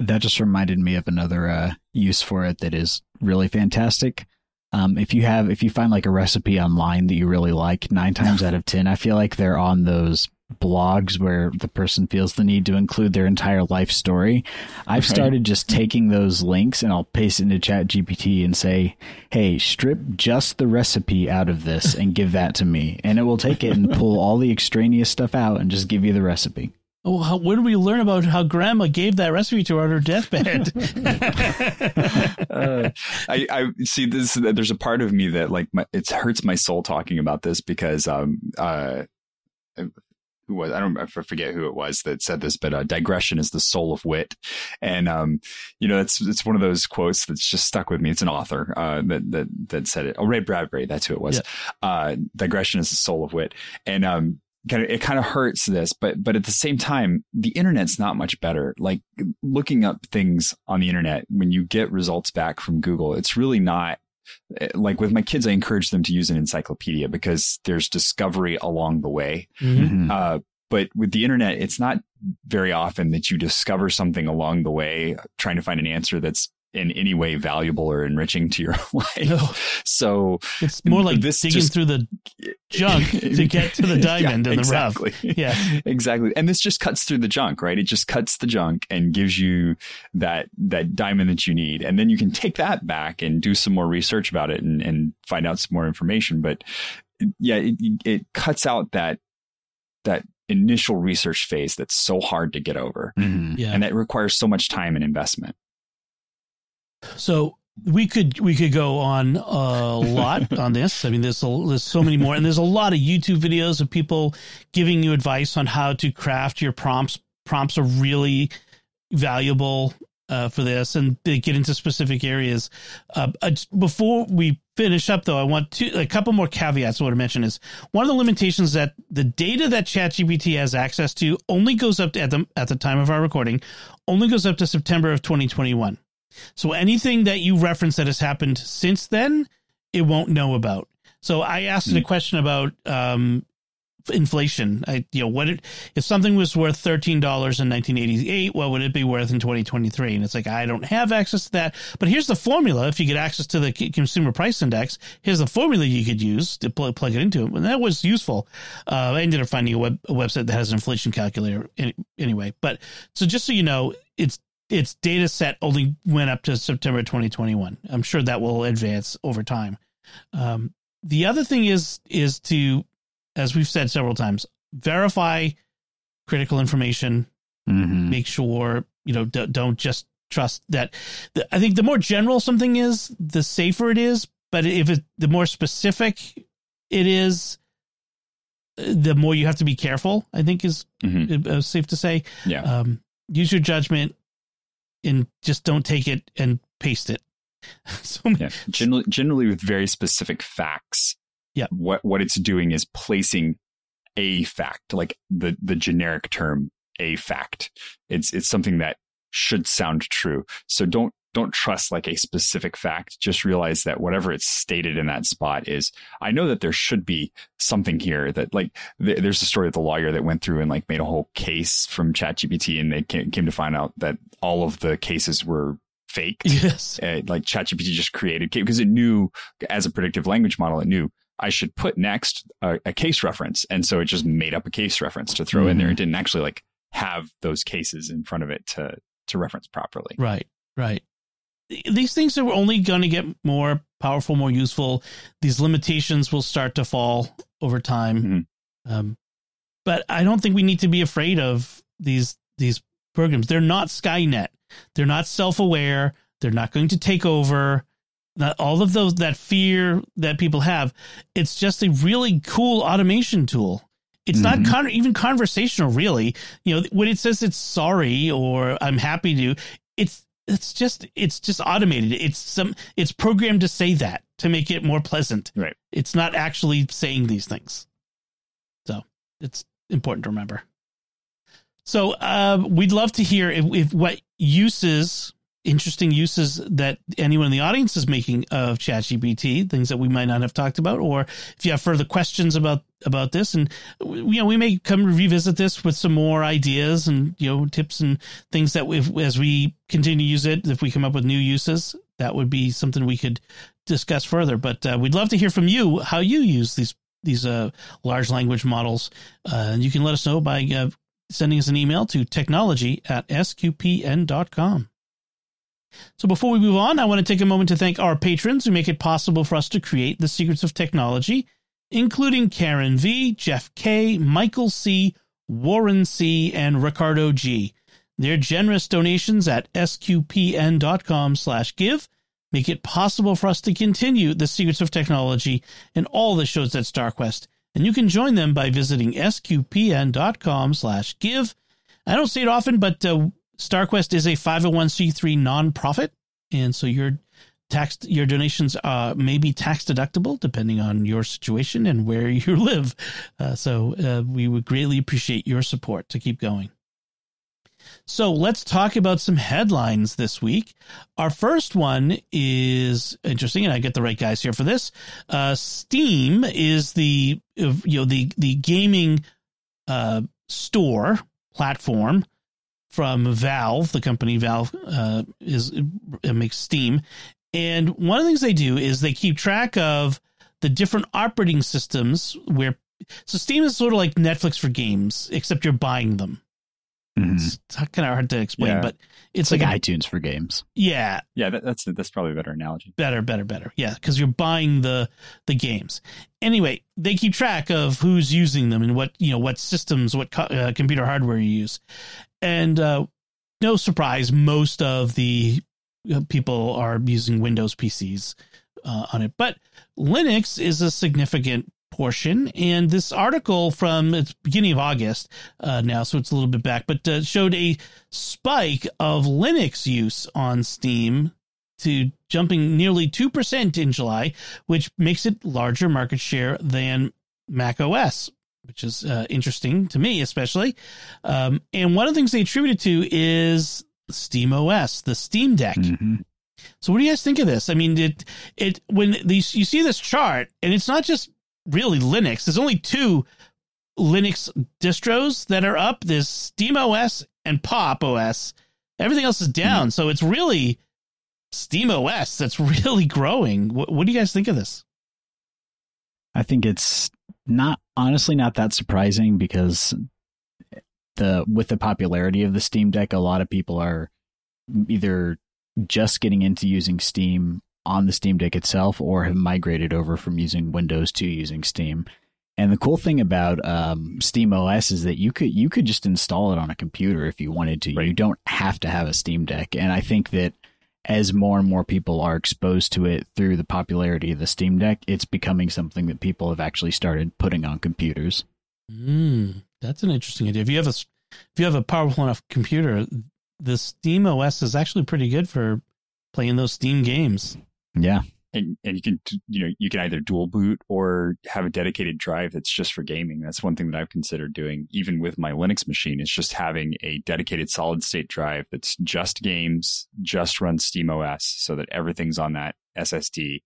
That just reminded me of another uh, use for it that is really fantastic. Um, if you have, if you find like a recipe online that you really like, nine times out of 10, I feel like they're on those blogs where the person feels the need to include their entire life story. I've started just taking those links and I'll paste into chat GPT and say, Hey, strip just the recipe out of this and give that to me. And it will take it and pull all the extraneous stuff out and just give you the recipe. Oh, how, where do we learn about how Grandma gave that recipe to her on her deathbed? uh, I, I, see this. There's a part of me that like my, it hurts my soul talking about this because um uh who was I don't I forget who it was that said this, but uh, digression is the soul of wit, and um you know it's it's one of those quotes that's just stuck with me. It's an author uh that that that said it. Oh, Ray Bradbury, that's who it was. Yeah. Uh, digression is the soul of wit, and um kind of it kind of hurts this but but at the same time the internet's not much better. Like looking up things on the internet when you get results back from google it's really not eh, like with my kids i encourage them to use an encyclopedia because there's discovery along the way. Mm-hmm. uh, but with the internet it's not very often that you discover something along the way trying to find an answer that's in any way valuable or enriching to your life. No. So it's more like this digging just, through the junk to get to the diamond yeah, in the exactly. rough. Yeah, exactly. And this just cuts through the junk, right? It just cuts the junk and gives you that that diamond that you need, and then you can take that back and do some more research about it and, and find out some more information. But yeah, it, it cuts out that that initial research phase that's so hard to get over, mm-hmm. yeah. and that requires so much time and investment. So we could we could go on a lot on this. I mean, there's a, there's so many more, and there's a lot of YouTube videos of people giving you advice on how to craft your prompts. Prompts are really valuable uh, for this, and they get into specific areas. Uh, before we finish up, though, I want to a couple more caveats. I want to mention is one of the limitations that the data that ChatGPT has access to only goes up to, at the at the time of our recording, only goes up to September of 2021. So anything that you reference that has happened since then, it won't know about. So I asked mm. it a question about um, inflation. I, you know, what it, if something was worth thirteen dollars in nineteen eighty eight, what would it be worth in twenty twenty three? And it's like I don't have access to that. But here's the formula. If you get access to the consumer price index, here's the formula you could use to pl- plug it into it. And that was useful. Uh, I ended up finding a, web, a website that has an inflation calculator anyway. But so just so you know, it's its data set only went up to September 2021. I'm sure that will advance over time. Um, the other thing is is to, as we've said several times, verify critical information. Mm-hmm. Make sure you know d- don't just trust that. The, I think the more general something is, the safer it is. But if it the more specific it is, the more you have to be careful. I think is mm-hmm. Uh, safe to say. Yeah. Um, use your judgment and just don't take it and paste it. so yeah. generally, generally with very specific facts. Yeah. What what it's doing is placing a fact, like the the generic term, a fact. It's it's something that should sound true. So don't don't trust like a specific fact. Just realize that whatever it's stated in that spot is, I know that there should be something here that like, th- there's a story of the lawyer that went through and like made a whole case from ChatGPT and they came, came to find out that all of the cases were fake. Yes. Uh, like ChatGPT just created because it knew as a predictive language model, it knew I should put next a, a case reference. And so it just made up a case reference to throw mm-hmm. in there. It didn't actually like have those cases in front of it to, to reference properly. Right. Right these things are only going to get more powerful, more useful. These limitations will start to fall over time. Mm-hmm. Um, but I don't think we need to be afraid of these these programs. They're not Skynet. They're not self aware. They're not going to take over. Not all of those that fear that people have. It's just a really cool automation tool. It's mm-hmm. not con- even conversational, really. You know, when it says it's sorry or I'm happy to, it's it's just it's just automated. It's some it's programmed to say that to make it more pleasant. Right. It's not actually saying these things. So it's important to remember. So uh, we'd love to hear if, if what uses interesting uses that anyone in the audience is making of ChatGPT, things that we might not have talked about, or if you have further questions about about this, and you know, we may come revisit this with some more ideas and you know tips and things that if, as we continue to use it, if we come up with new uses, that would be something we could discuss further. But uh, we'd love to hear from you how you use these these uh, large language models, uh, and you can let us know by uh, sending us an email to technology at sqpn.com. So before we move on, I want to take a moment to thank our patrons who make it possible for us to create the secrets of technology, including Karen V, Jeff K, Michael C, Warren C, and Ricardo G. Their generous donations at sqpn.com slash give make it possible for us to continue the secrets of technology and all the shows at StarQuest. And you can join them by visiting sqpn.com slash give. I don't say it often, but uh, StarQuest is a 501c3 nonprofit, and so your tax your donations uh, may be tax deductible depending on your situation and where you live. Uh, so uh, we would greatly appreciate your support to keep going. So let's talk about some headlines this week. Our first one is interesting, and I get the right guys here for this. Uh, Steam is the you know the the gaming uh, store platform from Valve, the company Valve uh, is it makes Steam, and one of the things they do is they keep track of the different operating systems where. So Steam is sort of like Netflix for games, except you're buying them. Mm-hmm. It's kind of hard to explain, yeah. but it's, it's like, like, iTunes for games. Yeah, yeah, that, that's that's probably a better analogy. Better, better, better. Yeah, because you're buying the the games. Anyway, they keep track of who's using them and what you know, what systems, what co- uh, computer hardware you use, and uh, no surprise, most of the uh, people are using Windows PCs uh, on it. But Linux is a significant portion. And this article from its beginning of August uh, now, so it's a little bit back, but uh, showed a spike of Linux use on Steam to jumping nearly 2% in July, which makes it larger market share than Mac OS which is uh, interesting to me, especially. Um, and one of the things they attributed to is Steam OS, the Steam Deck. Mm-hmm. So, what do you guys think of this? I mean, it it when these you see this chart, and it's not just really Linux. There's only two Linux distros that are up. There's Steam OS and Pop OS. Everything else is down. Mm-hmm. So it's really Steam OS that's really growing. What, what do you guys think of this? I think it's not honestly not that surprising because the with the popularity of the Steam Deck, a lot of people are either just getting into using Steam on the Steam Deck itself or have migrated over from using Windows to using Steam. And the cool thing about um, Steam OS is that you could you could just install it on a computer if you wanted to. Right. You don't have to have a Steam Deck. And I think that as more and more people are exposed to it through the popularity of the Steam Deck, it's becoming something that people have actually started putting on computers. Mm, that's an interesting idea. If you have a if you have a powerful enough computer, the Steam OS is actually pretty good for playing those Steam games. Yeah. and and you can you know you can either dual boot or have a dedicated drive that's just for gaming that's one thing that i've considered doing even with my linux machine is just having a dedicated solid state drive that's just games just runs steam os so that everything's on that ssd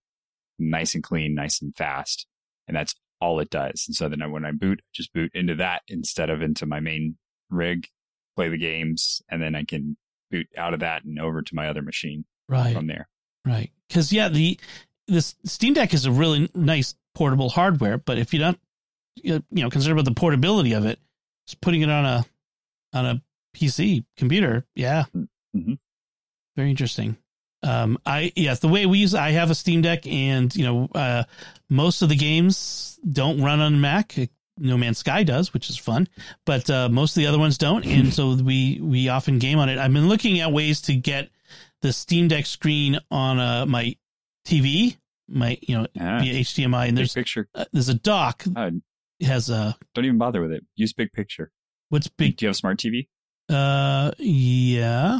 nice and clean nice and fast and that's all it does and so then when i boot just boot into that instead of into my main rig play the games and then i can boot out of that and over to my other machine right from there Right. Because yeah, the this Steam Deck is a really nice portable hardware, but if you don't you know consider about the portability of it, just putting it on a on a PC computer, yeah, mm-hmm. very interesting. Um, I yes, the way we use I have a Steam Deck, and you know, uh, most of the games don't run on Mac. No Man's Sky does, which is fun, but uh, most of the other ones don't, and so we we often game on it. I've been looking at ways to get the Steam Deck screen on uh, my TV, my you know Yeah. via HDMI, and big there's picture. uh, there's a dock Uh, it has a don't even bother with it. Use big picture. What's big do you have a smart tv uh yeah.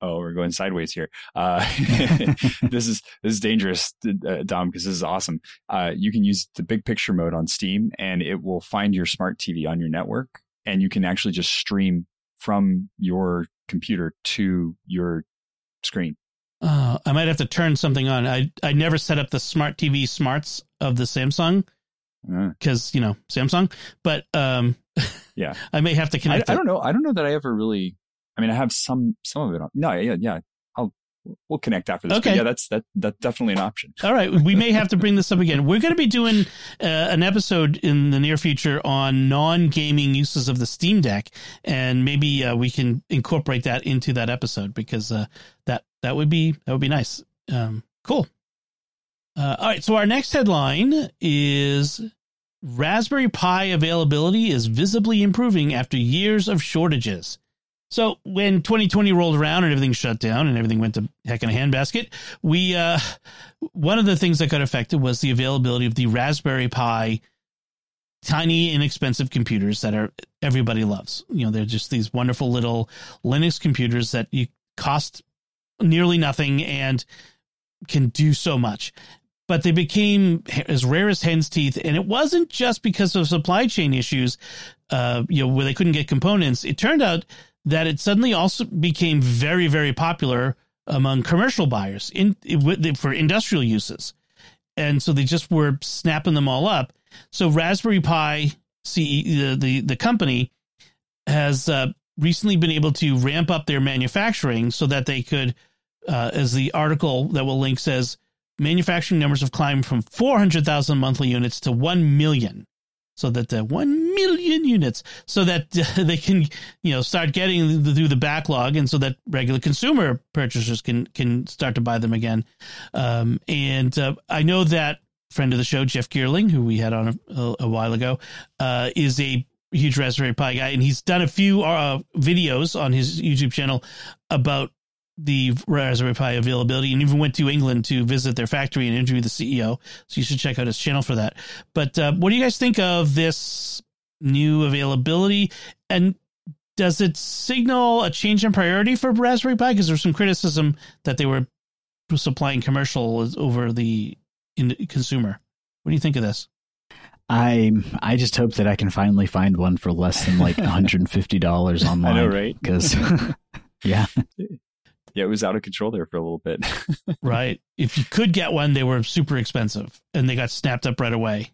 Oh we're going sideways here. Uh, this is this is dangerous uh, dom because this is awesome. Uh, you can use the big picture mode on steam and it will find your smart tv on your network and you can actually just stream from your computer to your screen uh, I might have to turn something on. I I never set up the smart TV smarts of the Samsung Uh, because you know Samsung, but um Yeah. I may have to I, connect. I it. don't know i don't know that i ever really i mean i have some some of it on no yeah yeah we'll connect after this But Okay. yeah that's that that's definitely an option All right, we may have to bring this up again. We're going to be doing uh, an episode in the near future on non-gaming uses of the Steam Deck, and maybe uh, we can incorporate that into that episode because uh, that that would be that would be nice. Um, cool. Uh, all right, so our next headline is Raspberry Pi availability is visibly improving after years of shortages. So when 2020 rolled around and everything shut down and everything went to heck in a handbasket, we uh, one of the things that got affected was the availability of the Raspberry Pi tiny inexpensive computers that are everybody loves. You know, they're just these wonderful little Linux computers that you cost nearly nothing and can do so much. But they became as rare as hen's teeth, and it wasn't just because of supply chain issues, uh, you know, where they couldn't get components. It turned out that it suddenly also became very, very popular among commercial buyers in for industrial uses, and so they just were snapping them all up. So Raspberry Pi, CE, the the, the company, has uh, recently been able to ramp up their manufacturing so that they could, uh, as the article that will link says, manufacturing numbers have climbed from 400,000 monthly units to 1 million. So that the 1 million units, so that uh, they can, you know, start getting the, through the backlog and so that regular consumer purchasers can, can start to buy them again. Um, and uh, I know that friend of the show, Jeff Geerling, who we had on a, a, a while ago, uh, is a huge Raspberry Pi guy, and he's done a few uh, videos on his YouTube channel about the Raspberry Pi availability, and even went to England to visit their factory and interview the CEO. So you should check out his channel for that. But uh, what do you guys think of this new availability? And does it signal a change in priority for Raspberry Pi? Because there's some criticism that they were supplying commercial over the consumer. What do you think of this? I I just hope that I can finally find one for less than like $150 online. I know, right? Because, yeah. Yeah, it was out of control there for a little bit. right. If you could get one, they were super expensive and they got snapped up right away.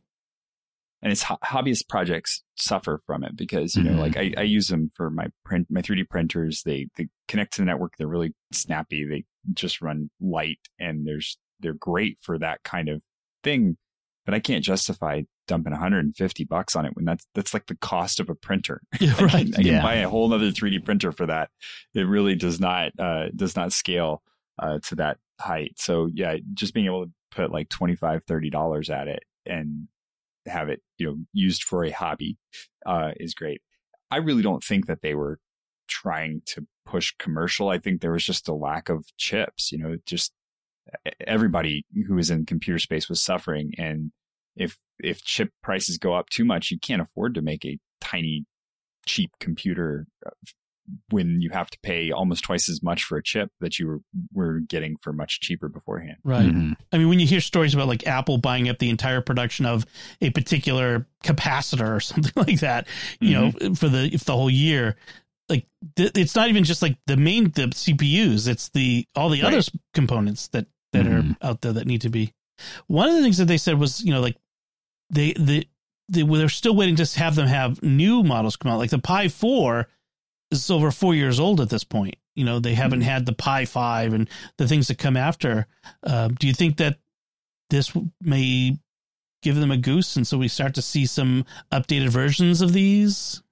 and it's ho- hobbyist projects suffer from it because you know Mhm. like I, I use them for my print my 3d printers they they connect to the network they're really snappy they just run light and there's they're great for that kind of thing but i can't justify dumping 150 bucks on it when that's that's like the cost of a printer I right. can, I can Yeah. buy a whole other 3d printer for that it really does not uh does not scale uh to that height so yeah just being able to put like 25 30 dollars at it and have it you know used for a hobby uh, is great. I really don't think that they were trying to push commercial. I think there was just a lack of chips. You know, just everybody who was in computer space was suffering, and if if chip prices go up too much, you can't afford to make a tiny cheap computer uh, when you have to pay almost twice as much for a chip that you were, were getting for much cheaper beforehand. Right. Mhm. I mean, when you hear stories about like Apple buying up the entire production of a particular capacitor or something like that, you know, for the if the whole year, like th- it's not even just like the main the CPUs; it's the all the Right. other components that that Mhm. are out there that need to be. One of the things that they said was, you know, like they the they they're still waiting to have them have new models come out. Like the Pi Four is over four years old at this point. You know, they haven't had the Pi Five and the things that come after. Uh, do you think that this may give them a goose, and so we start to see some updated versions of these?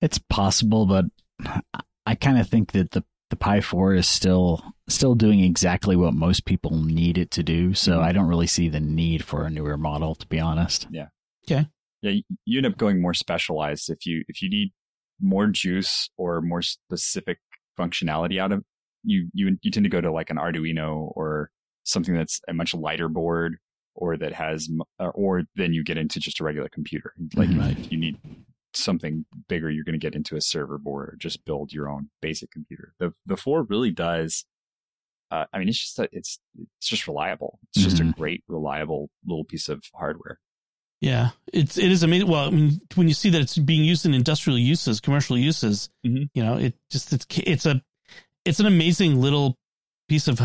It's possible, but I kind of think that the the Pi 4 is still still doing exactly what most people need it to do. So Mhm. I don't really see the need for a newer model, to be honest. Yeah, you, you end up going more specialized if you if you need more juice or more specific functionality out of you you you tend to go to like an Arduino or something that's a much lighter board or that has uh, or then you get into just a regular computer. Like Mhm. Right. if you need something bigger, you're going to get into a server board or just build your own basic computer. The the four really does. Uh, I mean, it's just a, it's it's just reliable. It's just a Mhm. great, reliable little piece of hardware. Yeah, it's it is amazing. Well, I mean, when you see that it's being used in industrial uses, commercial uses, Mhm. you know, it just it's it's a it's an amazing little piece of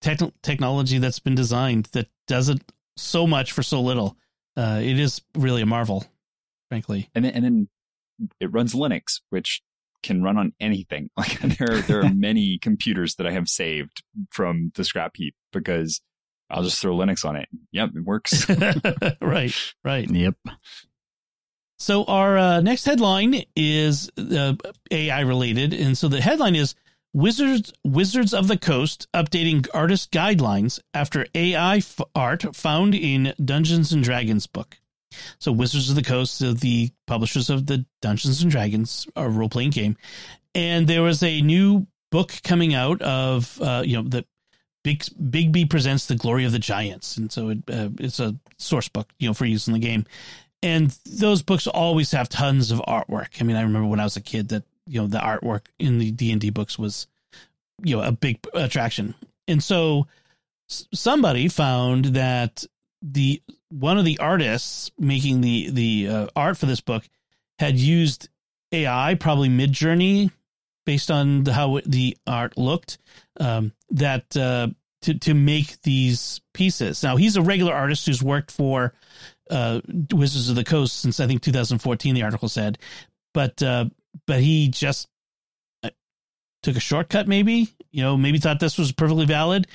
tech, technology that's been designed that does it so much for so little. Uh, it is really a marvel, frankly. and then, and then it runs Linux, which can run on anything. Like there, there are many computers that I have saved from the scrap heap because I'll just throw Linux on it. Yep, it works. right, right. Yep. So our uh, next headline is uh, AI related, and so the headline is Wizards Wizards of the Coast updating artist guidelines after AI f- art found in Dungeons and Dragons book. So Wizards of the Coast, the publishers of the Dungeons and Dragons uh, role playing game, and there was a new book coming out of uh, you know the Big Bigby presents the glory of the giants, and so it, uh, it's a source book you know for use in the game. And those books always have tons of artwork. I mean, I remember when I was a kid that you know the artwork in the D and D books was you know a big attraction, and so somebody found that the one of the artists making the the uh, art for this book had used AI, probably Midjourney, based on the, how the art looked, um, that uh, to to make these pieces. Now he's a regular artist who's worked for uh, Wizards of the Coast since I think 2014. The article said, but uh, but he just uh, took a shortcut. Maybe you know, maybe thought this was perfectly valid.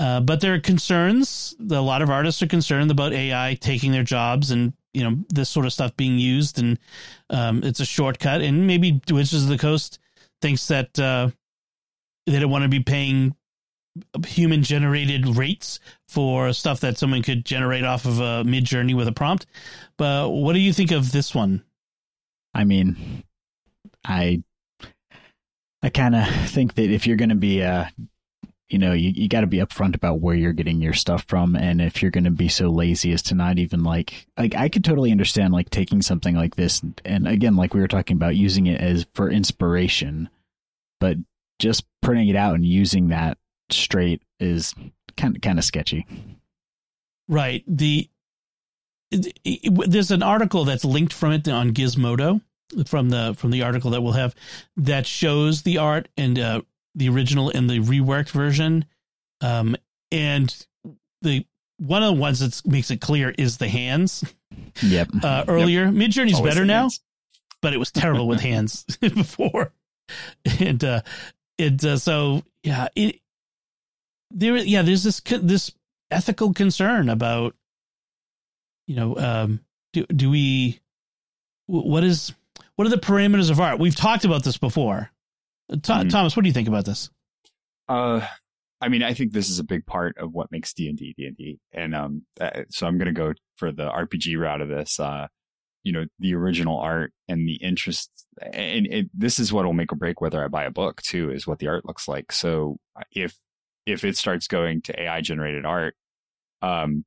Uh, but there are concerns. A lot of artists are concerned about AI taking their jobs and you know this sort of stuff being used, and um, it's a shortcut. And maybe Wizards of the Coast thinks that uh, they don't want to be paying human generated rates for stuff that someone could generate off of a Midjourney with a prompt. But what do you think of this one? I mean, I I kind of think that if you're going to be uh you know, you, you got to be upfront about where you're getting your stuff from. And if you're going to be so lazy as to not even like, like, I could totally understand like taking something like this. And again, like we were talking about using it as for inspiration, but just printing it out and using that straight is kind of, kind of sketchy. Right. The there's an article that's linked from it on Gizmodo from the from the article that we'll have that shows the art and uh, the original and the reworked version. Um, and the one of the ones that makes it clear is the hands. Yep. Uh, earlier, Midjourney's better now, hands. but it was terrible with hands before. And uh, it uh, so yeah it there yeah there's this this ethical concern about you know um do do we what is what are the parameters of art we've talked about this before Tho- Mhm. thomas what do you think about this Uh, I mean, I think this is a big part of what makes D and D D and D, and um, uh, so I'm going to go for the RPG route of this. Uh, you know, the original art and the interest, and it, this is what will make or break whether I buy a book too, is what the art looks like. So uh, if if it starts going to AI generated art, um,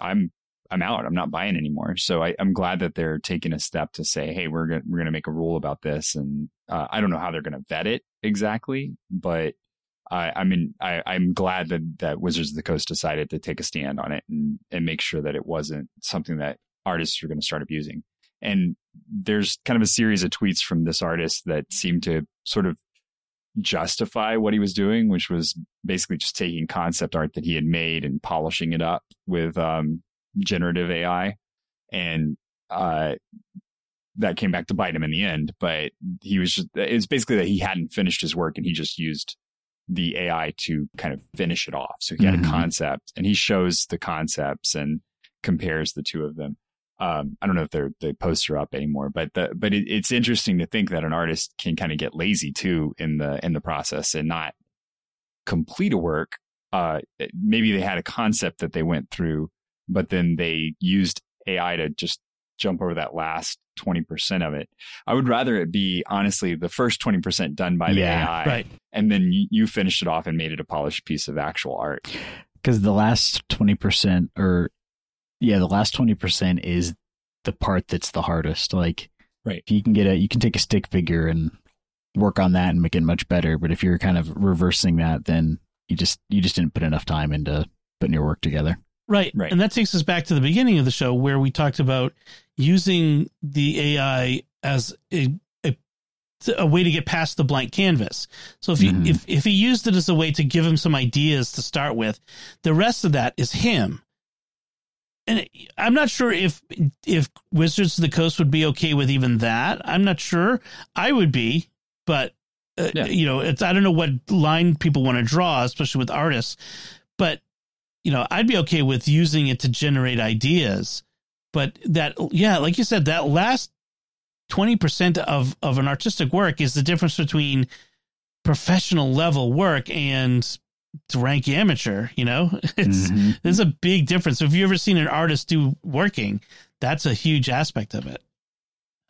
I'm I'm out. I'm not buying anymore. So I, am glad that they're taking a step to say, hey, we're gonna we're gonna make a rule about this, and uh, I don't know how they're gonna vet it exactly, but I, I mean, I, I'm glad that that Wizards of the Coast decided to take a stand on it and and make sure that it wasn't something that artists are going to start abusing. And there's kind of a series of tweets from this artist that seem to sort of justify what he was doing, which was basically just taking concept art that he had made and polishing it up with um, generative AI. And uh, that came back to bite him in the end. But he was just, it's basically that he hadn't finished his work and he just used the AI to kind of finish it off. So he had mm-hmm. a concept and he shows the concepts and compares the two of them um, I don't know if they're the posts are up anymore, but the, but it, it's interesting to think that an artist can kind of get lazy too in the in the process and not complete a work. Uh, maybe they had a concept that they went through, but then they used AI to just jump over that last 20% of it. I would rather it be honestly the first 20% done by the yeah, AI right. and then you, you finished it off and made it a polished piece of actual art. Because the last 20% or yeah, the last 20% is the part that's the hardest. Like, right. you can get a, you can take a stick figure and work on that and make it much better. But if you're kind of reversing that, then you just, you just didn't put enough time into putting your work together. Right. Right. And that takes us back to the beginning of the show where we talked about using the AI as a, a, a way to get past the blank canvas. So if you, mm-hmm. if, if he used it as a way to give him some ideas to start with, the rest of that is him and I'm not sure if if Wizards of the Coast would be okay with even that. I'm not sure. I would be, but uh, yeah. you know, it's I don't know what line people want to draw, especially with artists. But you know, I'd be okay with using it to generate ideas. But that, yeah, like you said, that last twenty percent of of an artistic work is the difference between professional level work and rank amateur, you know, it's mm-hmm. there's a big difference. So if you ever seen an artist do working, that's a huge aspect of it.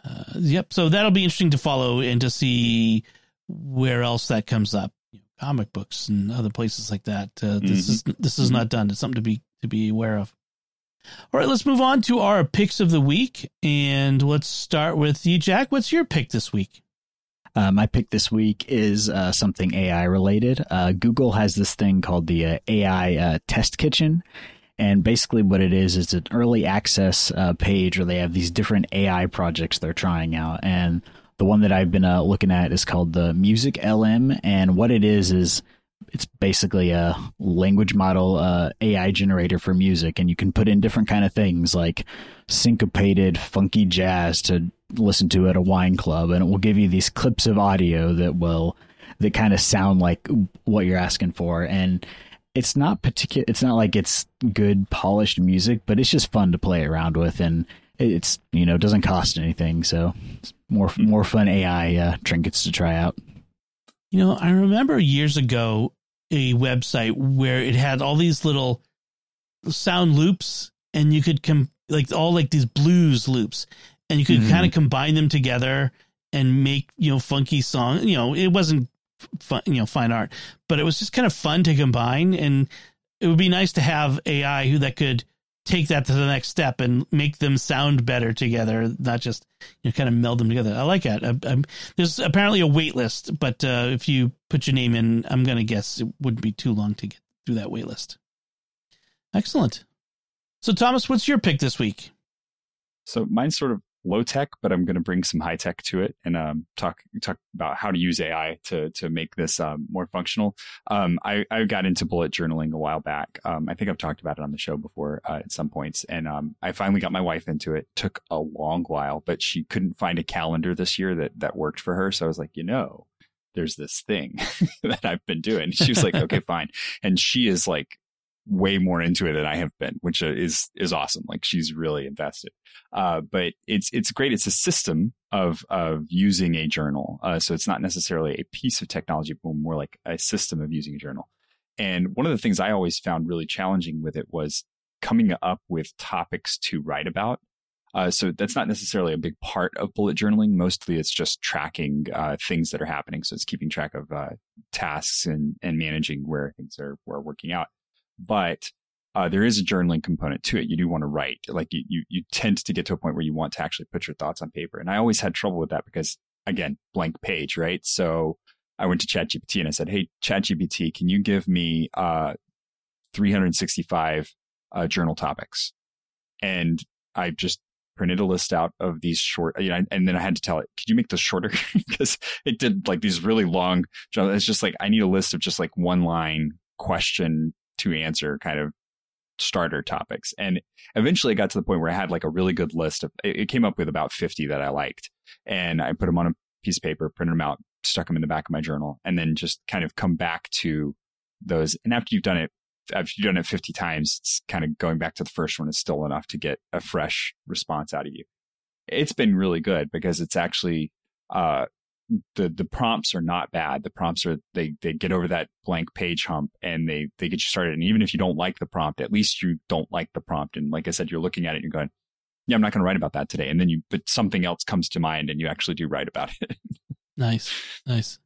Uh, yep. So that'll be interesting to follow and to see where else that comes up. You know, comic books and other places like that. Uh, this mm-hmm. is this is mm-hmm. not done. It's something to be to be aware of. All right, let's move on to our picks of the week, and let's start with you, Jack. What's your pick this week? Uh, my pick this week is uh, something AI related. Uh, Google has this thing called the uh, AI uh, Test Kitchen. And basically, what it is, is an early access uh, page where they have these different AI projects they're trying out. And the one that I've been uh, looking at is called the MusicLM. And what it is, is it's basically a language model uh, AI generator for music. And you can put in different kind of things like syncopated, funky jazz to listen to at a wine club and it will give you these clips of audio that will that kind of sound like what you're asking for and it's not particular it's not like it's good polished music but it's just fun to play around with and it's you know doesn't cost anything so it's more more fun ai uh, trinkets to try out you know i remember years ago a website where it had all these little sound loops and you could come like all like these blues loops and you could mm-hmm. kind of combine them together and make you know funky song. You know, it wasn't fun, you know fine art, but it was just kind of fun to combine, and it would be nice to have AI who that could take that to the next step and make them sound better together, not just you know kind of meld them together. I like that. I, I, there's apparently a wait list, but uh, if you put your name in, I'm gonna guess it wouldn't be too long to get through that wait list. Excellent. So Thomas, what's your pick this week? So mine's sort of low tech, but I'm going to bring some high tech to it and um, talk talk about how to use AI to to make this um, more functional. Um, I, I got into bullet journaling a while back. Um, I think I've talked about it on the show before uh, at some points, and um, I finally got my wife into it. Took a long while, but she couldn't find a calendar this year that that worked for her. So I was like, you know, there's this thing that I've been doing. She was like, okay, fine, and she is like way more into it than I have been, which uh, is is awesome. Like she's really invested. Uh, but it's it's great. It's a system of of using a journal. Uh, so it's not necessarily a piece of technology, but more like a system of using a journal. And one of the things I always found really challenging with it was coming up with topics to write about. Uh, so that's not necessarily a big part of bullet journaling. Mostly, it's just tracking uh, things that are happening. So it's keeping track of uh, tasks and and managing where things are, are working out but uh, there is a journaling component to it. You do want to write, like you, you, you tend to get to a point where you want to actually put your thoughts on paper. And I always had trouble with that because again, blank page, right? So I went to ChatGPT and I said, Hey, ChatGPT, can you give me, uh, 365, uh, journal topics? And I just printed a list out of these short, you know, and then I had to tell it, could you make this shorter? because it did like these really long, it's just like, I need a list of just like one line question to answer kind of starter topics. And eventually it got to the point where I had like a really good list of, it came up with about 50 that I liked. And I put them on a piece of paper, printed them out, stuck them in the back of my journal, and then just kind of come back to those. And after you've done it, after you've done it 50 times, it's kind of going back to the first one is still enough to get a fresh response out of you. It's been really good because it's actually, uh, the the prompts are not bad. The prompts are they they get over that blank page hump and they they get you started. And even if you don't like the prompt, at least you don't like the prompt. And like I said, you're looking at it and you're going, yeah, I'm not going to write about that today. And then you but something else comes to mind and you actually do write about it. nice, nice.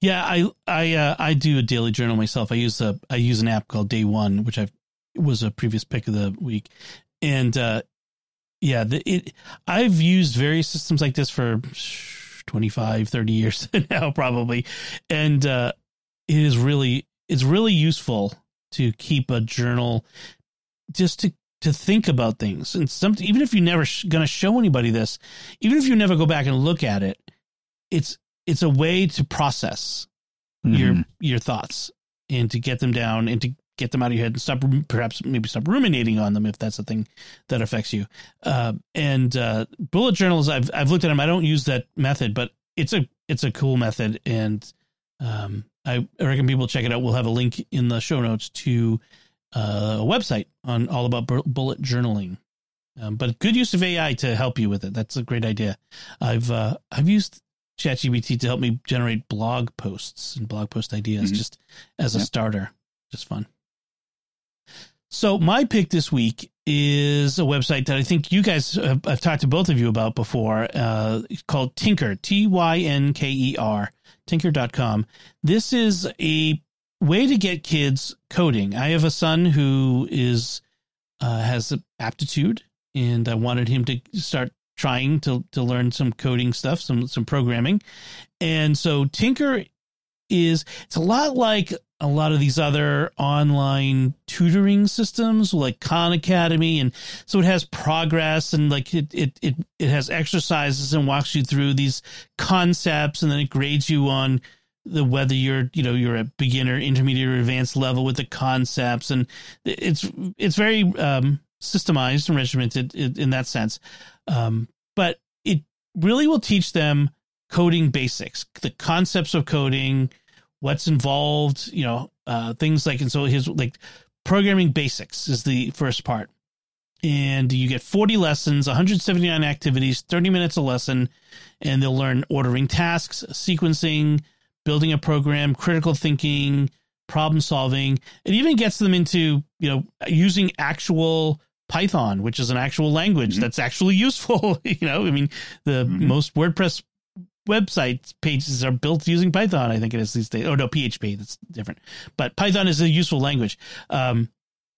Yeah, I I uh, I do a daily journal myself. I use a I use an app called Day One, which I was a previous pick of the week, and uh, yeah, the, it I've used various systems like this for 25, 30 years now, probably. And uh, it is really, it's really useful to keep a journal just to to think about things and some even if you're never sh- going to show anybody this even if you never go back and look at it it's it's a way to process mm-hmm. your your thoughts and to get them down and to get them out of your head and stop perhaps maybe stop ruminating on them if that's the thing that affects you. Uh, and uh, bullet journals, I've I've looked at them. I don't use that method, but it's a it's a cool method, and um, I, I recommend people check it out. We'll have a link in the show notes to uh, a website on all about bullet journaling. Um, but good use of AI to help you with it. That's a great idea. I've uh, I've used ChatGPT to help me generate blog posts and blog post ideas mm-hmm. just as a yeah. starter. Just fun. So my pick this week is a website that I think you guys have I've talked to both of you about before. Uh, called Tynker, T Y N K E R, Tynker.com. This is a way to get kids coding. I have a son who is uh, has aptitude, and I wanted him to start trying to to learn some coding stuff, some some programming, and so Tynker is it's a lot like a lot of these other online tutoring systems like Khan Academy. And so it has progress and like it, it, it, it has exercises and walks you through these concepts and then it grades you on the whether you're you know you're a beginner intermediate or advanced level with the concepts and it's it's very um systemized and regimented in, that sense um but it really will teach them coding basics the concepts of coding what's involved, you know, uh, things like, and so his like programming basics is the first part. And you get 40 lessons, 179 activities, 30 minutes a lesson, and they'll learn ordering tasks, sequencing, building a program, critical thinking, problem solving. It even gets them into, you know, using actual Python, which is an actual language mm-hmm. that's actually useful. you know, I mean, the mm-hmm. most WordPress website pages are built using Python. I think it is these days. Oh no, PHP. That's different. But Python is a useful language. Um,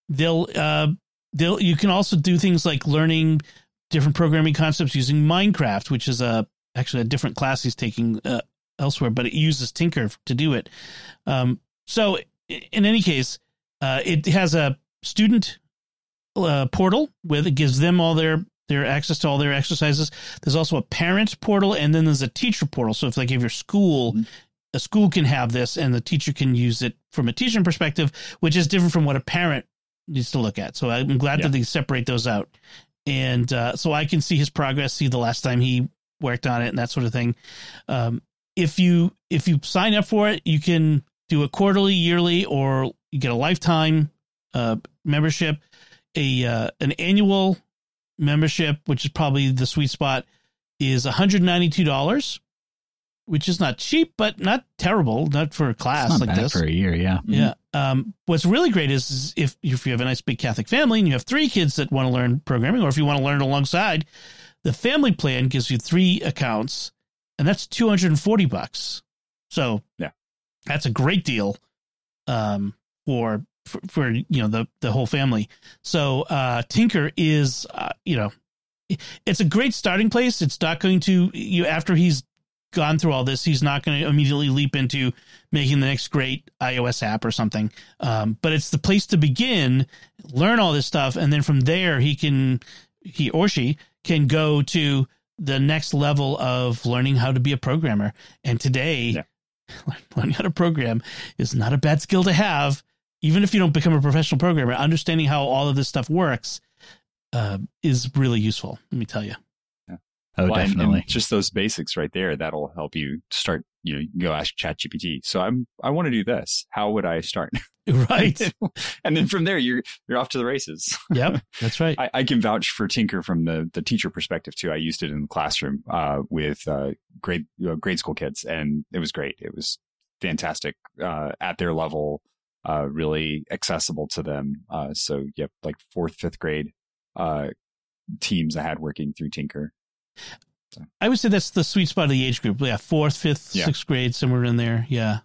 they'll uh, they'll you can also do things like learning different programming concepts using Minecraft, which is a actually a different class he's taking uh, elsewhere, but it uses Tynker to do it. Um, so in any case, uh, it has a student uh, portal with it gives them all their their access to all their exercises. There's also a parent portal, and then there's a teacher portal. So if like if your school, mm-hmm. a school can have this, and the teacher can use it from a teaching perspective, which is different from what a parent needs to look at. So I'm glad yeah. that they separate those out, and uh, so I can see his progress, see the last time he worked on it, and that sort of thing. Um, if you if you sign up for it, you can do a quarterly, yearly, or you get a lifetime uh, membership. A uh, an annual membership, which is probably the sweet spot, is $192, which is not cheap, but not terrible, not for a class like this. For a year, yeah. Yeah. Um, what's really great is, is if, if you have a nice big Catholic family and you have three kids that want to learn programming, or if you want to learn alongside, the family plan gives you three accounts, and that's 240 bucks. So, yeah, that's a great deal um, for for, for you know the the whole family. So uh, Tynker is uh, you know it's a great starting place. It's not going to you after he's gone through all this, he's not going to immediately leap into making the next great iOS app or something. Um, but it's the place to begin, learn all this stuff, and then from there he can he or she can go to the next level of learning how to be a programmer. And today, yeah. learning how to program is not a bad skill to have, even if you don't become a professional programmer. Understanding how all of this stuff works uh, is really useful. Let me tell you. Oh, well, definitely. And, just those basics right there. That'll help you start. You know, go ask ChatGPT. So I'm, I want to do this. How would I start? Right. and then from there, you're, you're off to the races. Yep. That's right. I, I, can vouch for Tynker from the, the teacher perspective too. I used it in the classroom, uh, with, uh, grade, uh, grade school kids and it was great. It was fantastic, uh, at their level, uh, really accessible to them. Uh, so yep, like fourth, fifth grade, uh, teams I had working through Tynker. I would say that's the sweet spot of the age group. Yeah, fourth, fifth, yeah. sixth grade, somewhere in there. Yeah.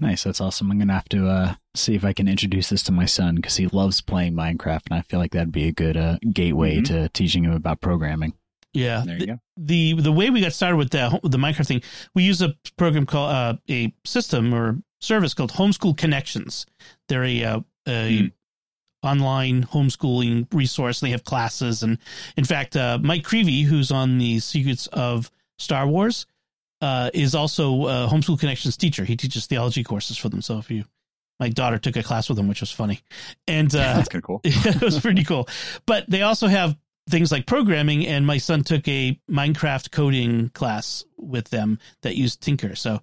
Nice. That's awesome. I'm gonna have to uh, see if I can introduce this to my son because he loves playing Minecraft, and I feel like that'd be a good uh, gateway mm-hmm. to teaching him about programming. Yeah. There you the, go. The the way we got started with the the Minecraft thing, we use a program called uh, a system or service called Homeschool Connections. They're a, uh, a mm online homeschooling resource. They have classes, and in fact, uh, Mike Creevy, who's on the Secrets of Star Wars, uh, is also a Homeschool Connections teacher. He teaches theology courses for them. So if you, my daughter took a class with him, which was funny, and uh, that's kind of cool. it was pretty cool. But they also have things like programming, and my son took a Minecraft coding class with them that used Tynker. So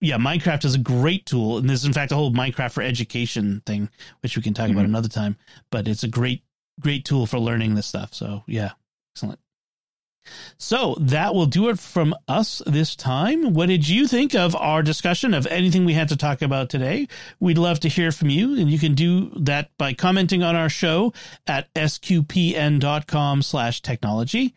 yeah, Minecraft is a great tool, and there's in fact a whole Minecraft for education thing, which we can talk mm-hmm. about another time. But it's a great, great tool for learning this stuff. So yeah, excellent. So that will do it from us this time. What did you think of our discussion of anything we had to talk about today? We'd love to hear from you, and you can do that by commenting on our show at sqpn.com slash technology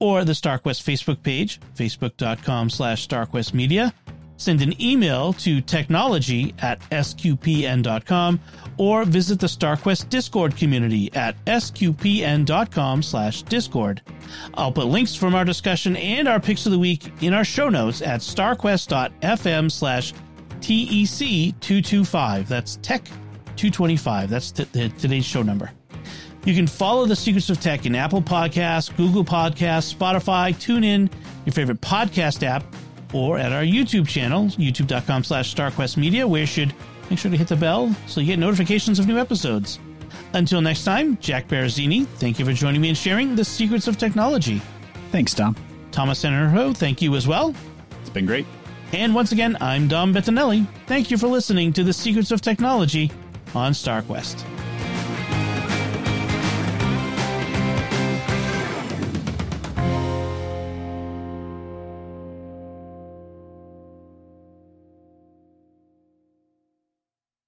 or the StarQuest Facebook page, facebook.com slash starquestmedia Send an email to technology at sqpn.com or visit the StarQuest Discord community at sqpn.com slash discord. I'll put links from our discussion and our picks of the week in our show notes at starquest.fm slash TEC225. That's Tech 225. That's t- t- today's show number. You can follow the Secrets of Tech in Apple Podcasts, Google Podcasts, Spotify, TuneIn, your favorite podcast app, or at our YouTube channel, youtube.com slash starquestmedia, where you should make sure to hit the bell so you get notifications of new episodes. Until next time, Jack Baruzzini, thank you for joining me and sharing the secrets of technology. Thanks, Tom. Thomas Sanjurjo, thank you as well. It's been great. And once again, I'm Dom Bettinelli. Thank you for listening to the Secrets of Technology on StarQuest.